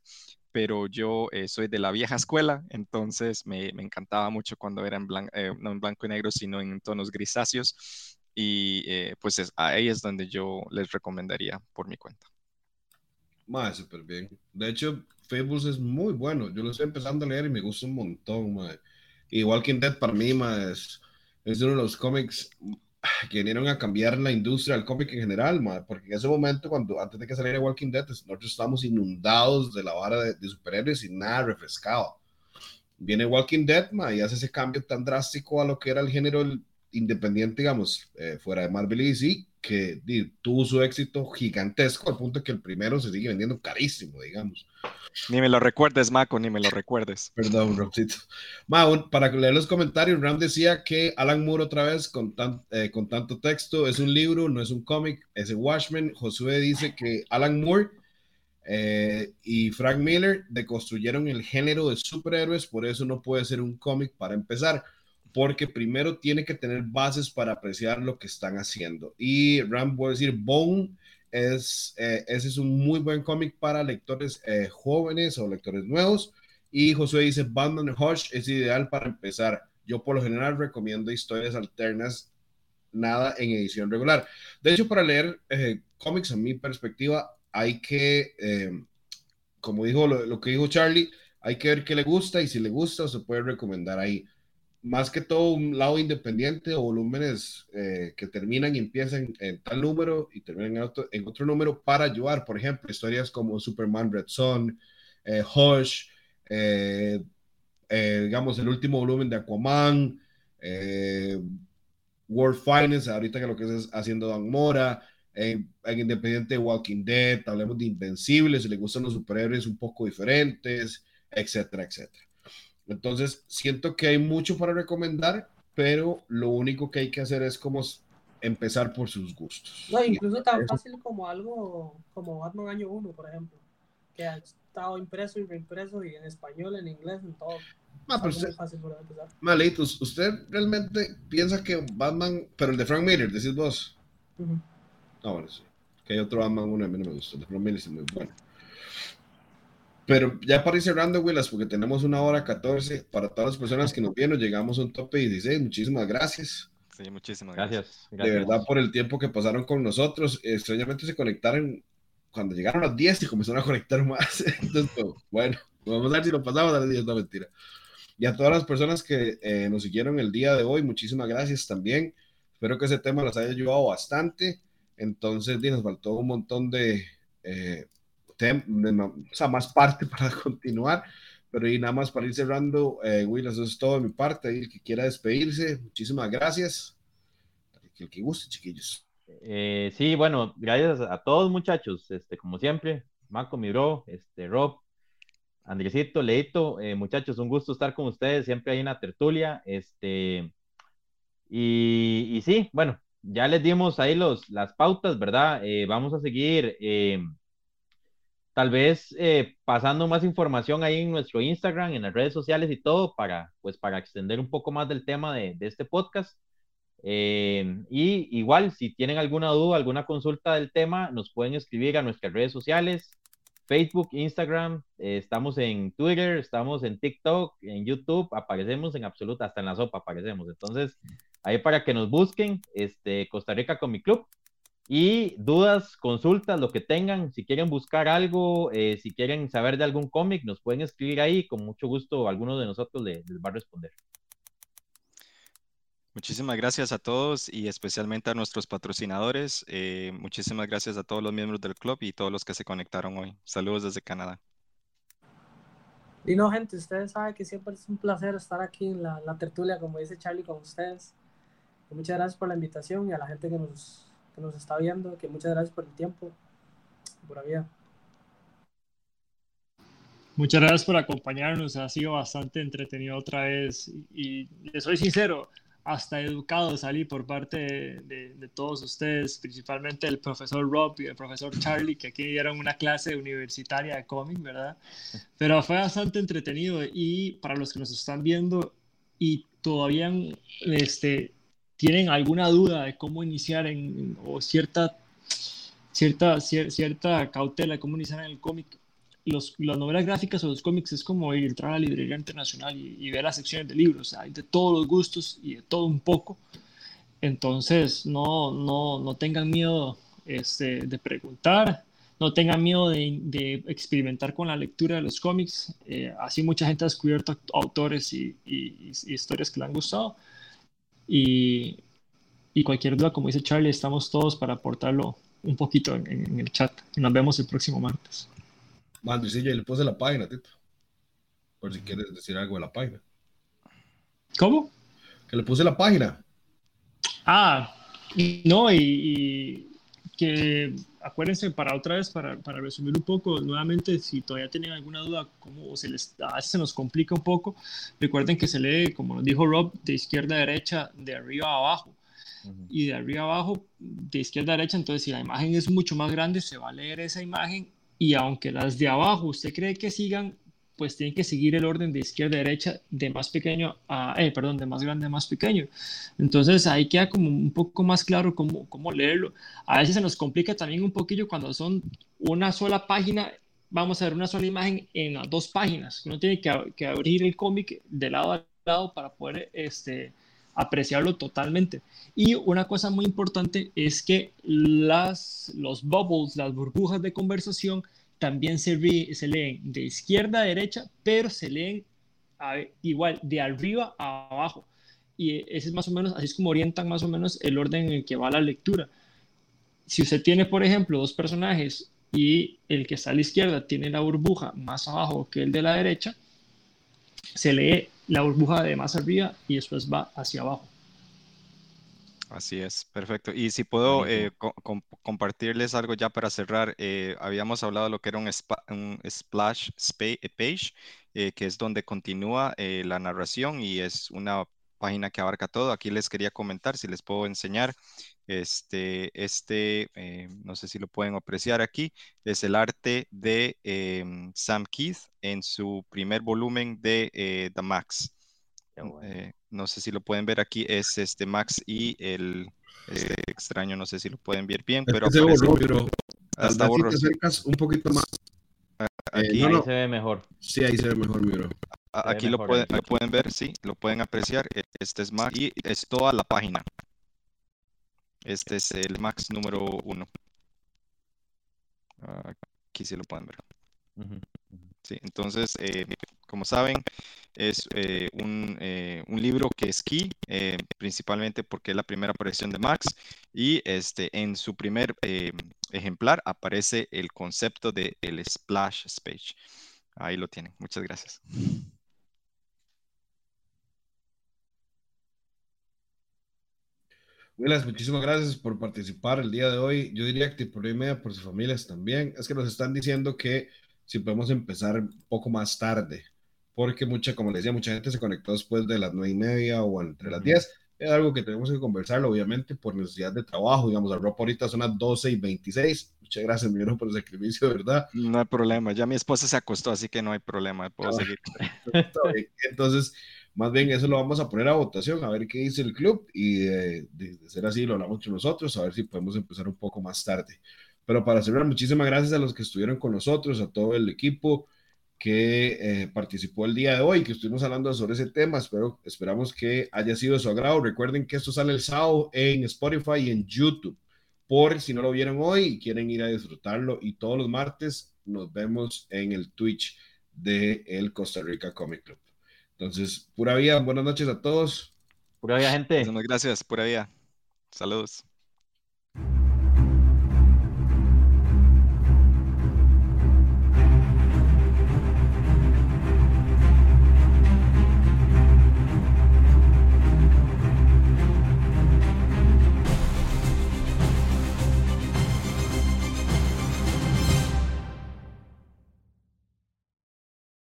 [SPEAKER 3] Pero yo eh, soy de la vieja escuela, entonces me, encantaba mucho cuando era eh, en blanco y negro, sino en tonos grisáceos y eh, pues ahí es donde yo les recomendaría por mi cuenta.
[SPEAKER 1] Más, súper bien. De hecho, Fables es muy bueno. Yo lo estoy empezando a leer y me gusta un montón, madre. Y Walking Dead para mí, es, es, uno de los cómics que vinieron a cambiar la industria del cómic en general, madre, porque en ese momento, cuando antes de que saliera Walking Dead, nosotros estábamos inundados de la vara de, superhéroes y nada refrescado. Viene Walking Dead, madre, y hace ese cambio tan drástico a lo que era el género independiente, digamos, eh, fuera de Marvel y DC, que tuvo su éxito gigantesco al punto que el primero se sigue vendiendo carísimo, digamos.
[SPEAKER 3] Ni me lo recuerdes, Maco, ni me lo recuerdes.
[SPEAKER 1] Perdón, Ramcito. para leer los comentarios, Ram decía que Alan Moore otra vez con, eh, con tanto texto es un libro, no es un cómic, es el Watchmen. Josué dice que Alan Moore eh, y Frank Miller deconstruyeron el género de superhéroes, por eso no puede ser un cómic para empezar porque primero tiene que tener bases para apreciar lo que están haciendo. Y Ram, voy a decir, Bone es, eh, ese es un muy buen cómic para lectores eh, jóvenes o lectores nuevos. Y Josué dice, Batman Hush es ideal para empezar. Yo por lo general recomiendo historias alternas, nada en edición regular. De hecho, para leer eh, cómics, a mi perspectiva, hay que, como dijo lo, lo que dijo Charlie, hay que ver qué le gusta y si le gusta se puede recomendar ahí más que todo un lado independiente o volúmenes eh, que terminan y empiezan en tal número y terminan en otro, en otro número para ayudar, por ejemplo, historias como Superman Red Son, eh, Hush, eh, digamos, el último volumen de Aquaman, World Finance, ahorita que lo que es haciendo Dan Mora, en, Independiente Walking Dead, hablemos de Invencibles, si le gustan los superhéroes un poco diferentes, etcétera, etcétera. Entonces, siento que hay mucho para recomendar, pero lo único que hay que hacer es como empezar por sus gustos.
[SPEAKER 5] No, incluso tan fácil como algo como Batman Año 1, por ejemplo, que ha estado impreso y reimpreso y en español, en inglés, en todo.
[SPEAKER 1] Ah, pero usted, Malitos, ¿usted realmente piensa que Batman, pero el de Frank Miller, decís vos? No, bueno, sí. Que hay otro Batman 1, a mí no me gusta. El de Frank Miller es muy bueno. Pero ya para ir cerrando, Willas, porque tenemos una hora 14, para todas las personas que nos vieron, llegamos a un tope 16. Muchísimas gracias.
[SPEAKER 3] Sí, muchísimas gracias.
[SPEAKER 1] De verdad, por el tiempo que pasaron con nosotros. Extrañamente se conectaron cuando llegaron a las 10 y comenzaron a conectar más. Entonces, pues, bueno, vamos a ver si lo pasamos a las 10, no mentira. Y a todas las personas que eh, nos siguieron el día de hoy, muchísimas gracias también. Espero que ese tema les haya ayudado bastante. Entonces, nos faltó un montón de, eh, o sea, más parte para continuar. Pero y nada más para ir cerrando, eh, Will, eso es todo de mi parte. El que quiera despedirse, muchísimas gracias. El que guste, chiquillos.
[SPEAKER 2] Eh, sí, bueno, gracias a todos muchachos, este, como siempre, Marco, mi bro, este, Rob, Andresito, Leito, eh, muchachos, un gusto estar con ustedes, siempre hay una tertulia, este, y, y sí, bueno, ya les dimos ahí los, las pautas, ¿verdad? Eh, vamos a seguir, eh, tal vez pasando más información ahí en nuestro Instagram, en las redes sociales y todo, para, pues, para extender un poco más del tema de, este podcast. y igual, si tienen alguna duda, alguna consulta del tema, nos pueden escribir a nuestras redes sociales, Facebook, Instagram, eh, estamos en Twitter, estamos en TikTok, en YouTube, aparecemos en absoluta, hasta en la sopa aparecemos. Entonces, ahí para que nos busquen, este, Costa Rica Comic Club. Y dudas, consultas, lo que tengan, si quieren buscar algo, eh, si quieren saber de algún cómic, nos pueden escribir ahí, con mucho gusto alguno de nosotros les va a responder.
[SPEAKER 3] Muchísimas gracias a todos y especialmente a nuestros patrocinadores. Eh, muchísimas gracias a todos los miembros del club y todos los que se conectaron hoy. Saludos desde Canadá.
[SPEAKER 5] Y no, gente, ustedes saben que siempre es un placer estar aquí en la, tertulia, como dice Charlie, con ustedes. muchas gracias por la invitación y a la gente que nos, nos está viendo, que muchas gracias por el tiempo, por la.
[SPEAKER 6] Muchas gracias por acompañarnos, ha sido bastante entretenido otra vez y, y les soy sincero, hasta educado salí por parte de, todos ustedes, principalmente el profesor Rob y el profesor Charlie, que aquí dieron una clase universitaria de cómic, ¿verdad? Pero fue bastante entretenido y para los que nos están viendo y todavía este, tienen alguna duda de cómo iniciar en, o cierta, cierta, cierta cautela de cómo iniciar en el cómic, los, las novelas gráficas o los cómics es como entrar a la librería internacional y, ver las secciones de libros. Hay de todos los gustos y de todo un poco. Entonces, no, no, no tengan miedo este, de preguntar, no tengan miedo de, de, experimentar con la lectura de los cómics. Eh, así mucha gente ha descubierto autores y, y, historias que le han gustado. Y, y, cualquier duda, como dice Charlie, estamos todos para aportarlo un poquito en, en el chat. Nos vemos el próximo martes.
[SPEAKER 1] Mando, sí, le puse la página, Tito. Por si quieres decir algo de la página.
[SPEAKER 6] ¿Cómo?
[SPEAKER 1] Que le puse la página.
[SPEAKER 6] Ah, no, y, que acuérdense para otra vez, para, para, resumir un poco, nuevamente, si todavía tienen alguna duda, como se les, se nos complica un poco, recuerden que se lee, como nos dijo Rob, de izquierda a derecha, de arriba a abajo. Y de arriba a abajo, de izquierda a derecha, entonces si la imagen es mucho más grande, se va a leer esa imagen y aunque las de abajo usted cree que sigan, pues tienen que seguir el orden de izquierda a derecha, de más pequeño a, eh, perdón, de más grande a más pequeño. Entonces ahí queda como un poco más claro cómo, cómo leerlo. A veces se nos complica también un poquillo cuando son una sola página, vamos a ver una sola imagen en las dos páginas. Uno tiene que, que abrir el cómic de lado a lado para poder este, apreciarlo totalmente. Y una cosa muy importante es que las, los bubbles, las burbujas de conversación, también se, se leen de izquierda a derecha, pero se leen igual de arriba a abajo. Y ese es más o menos, así es como orientan más o menos el orden en el que va la lectura. Si usted tiene, por ejemplo, dos personajes y el que está a la izquierda tiene la burbuja más abajo que el de la derecha, se lee la burbuja de más arriba y después va hacia abajo.
[SPEAKER 3] Así es, perfecto. Y si puedo eh, compartirles algo ya para cerrar, eh, habíamos hablado de lo que era un, splash page, eh, que es donde continúa la narración y es una página que abarca todo. Aquí les quería comentar, si les puedo enseñar, este, este no sé si lo pueden apreciar aquí, es el arte de em, Sam Keith en su primer volumen de The Max. Eh, no sé si lo pueden ver aquí, es este Max y el este extraño, no sé si lo pueden ver bien, pero
[SPEAKER 1] se borró, hasta si te acercas un poquito más.
[SPEAKER 2] Aquí ahí se ve mejor.
[SPEAKER 1] Sí, ahí se ve mejor, mi bro.
[SPEAKER 3] Aquí lo pueden, lo pueden ver, sí, lo pueden apreciar. Este es Max y es toda la página. Este es el Max número uno. Aquí sí lo pueden ver. Sí, entonces, eh, como saben, es eh, un, eh, un, libro que es key, principalmente porque es la primera aparición de Max y este, en su primer ejemplar aparece el concepto de el splash page. Ahí lo tienen. Muchas gracias.
[SPEAKER 1] Willas, muchísimas gracias por participar el día de hoy. Yo diría que por media por sus familias también. Es que nos están diciendo que si podemos empezar un poco más tarde, porque mucha, como les decía, mucha gente se conectó después de las nueve y media o entre las diez. Es algo que tenemos que conversarlo, obviamente, por necesidad de trabajo. Digamos, el ropa ahorita son las 12 y 26. Muchas gracias, mi por el sacrificio, ¿verdad?
[SPEAKER 3] No hay problema. Ya mi esposa se acostó, así que no hay problema. Puedo ah, seguir.
[SPEAKER 1] Entonces, más bien eso lo vamos a poner a votación, a ver qué dice el club y de, ser así lo hablamos entre nosotros, a ver si podemos empezar un poco más tarde. Pero para cerrar, muchísimas gracias a los que estuvieron con nosotros, a todo el equipo que eh, participó el día de hoy, que estuvimos hablando sobre ese tema. Espero, esperamos que haya sido de su agrado. Recuerden que esto sale el sábado en Spotify y en YouTube. Por si no lo vieron hoy y quieren ir a disfrutarlo. Y todos los martes nos vemos en el Twitch de el Costa Rica Comic Club. Entonces, pura vida, buenas noches a todos.
[SPEAKER 2] Pura vida, gente.
[SPEAKER 3] Muchas gracias, pura vida. Saludos.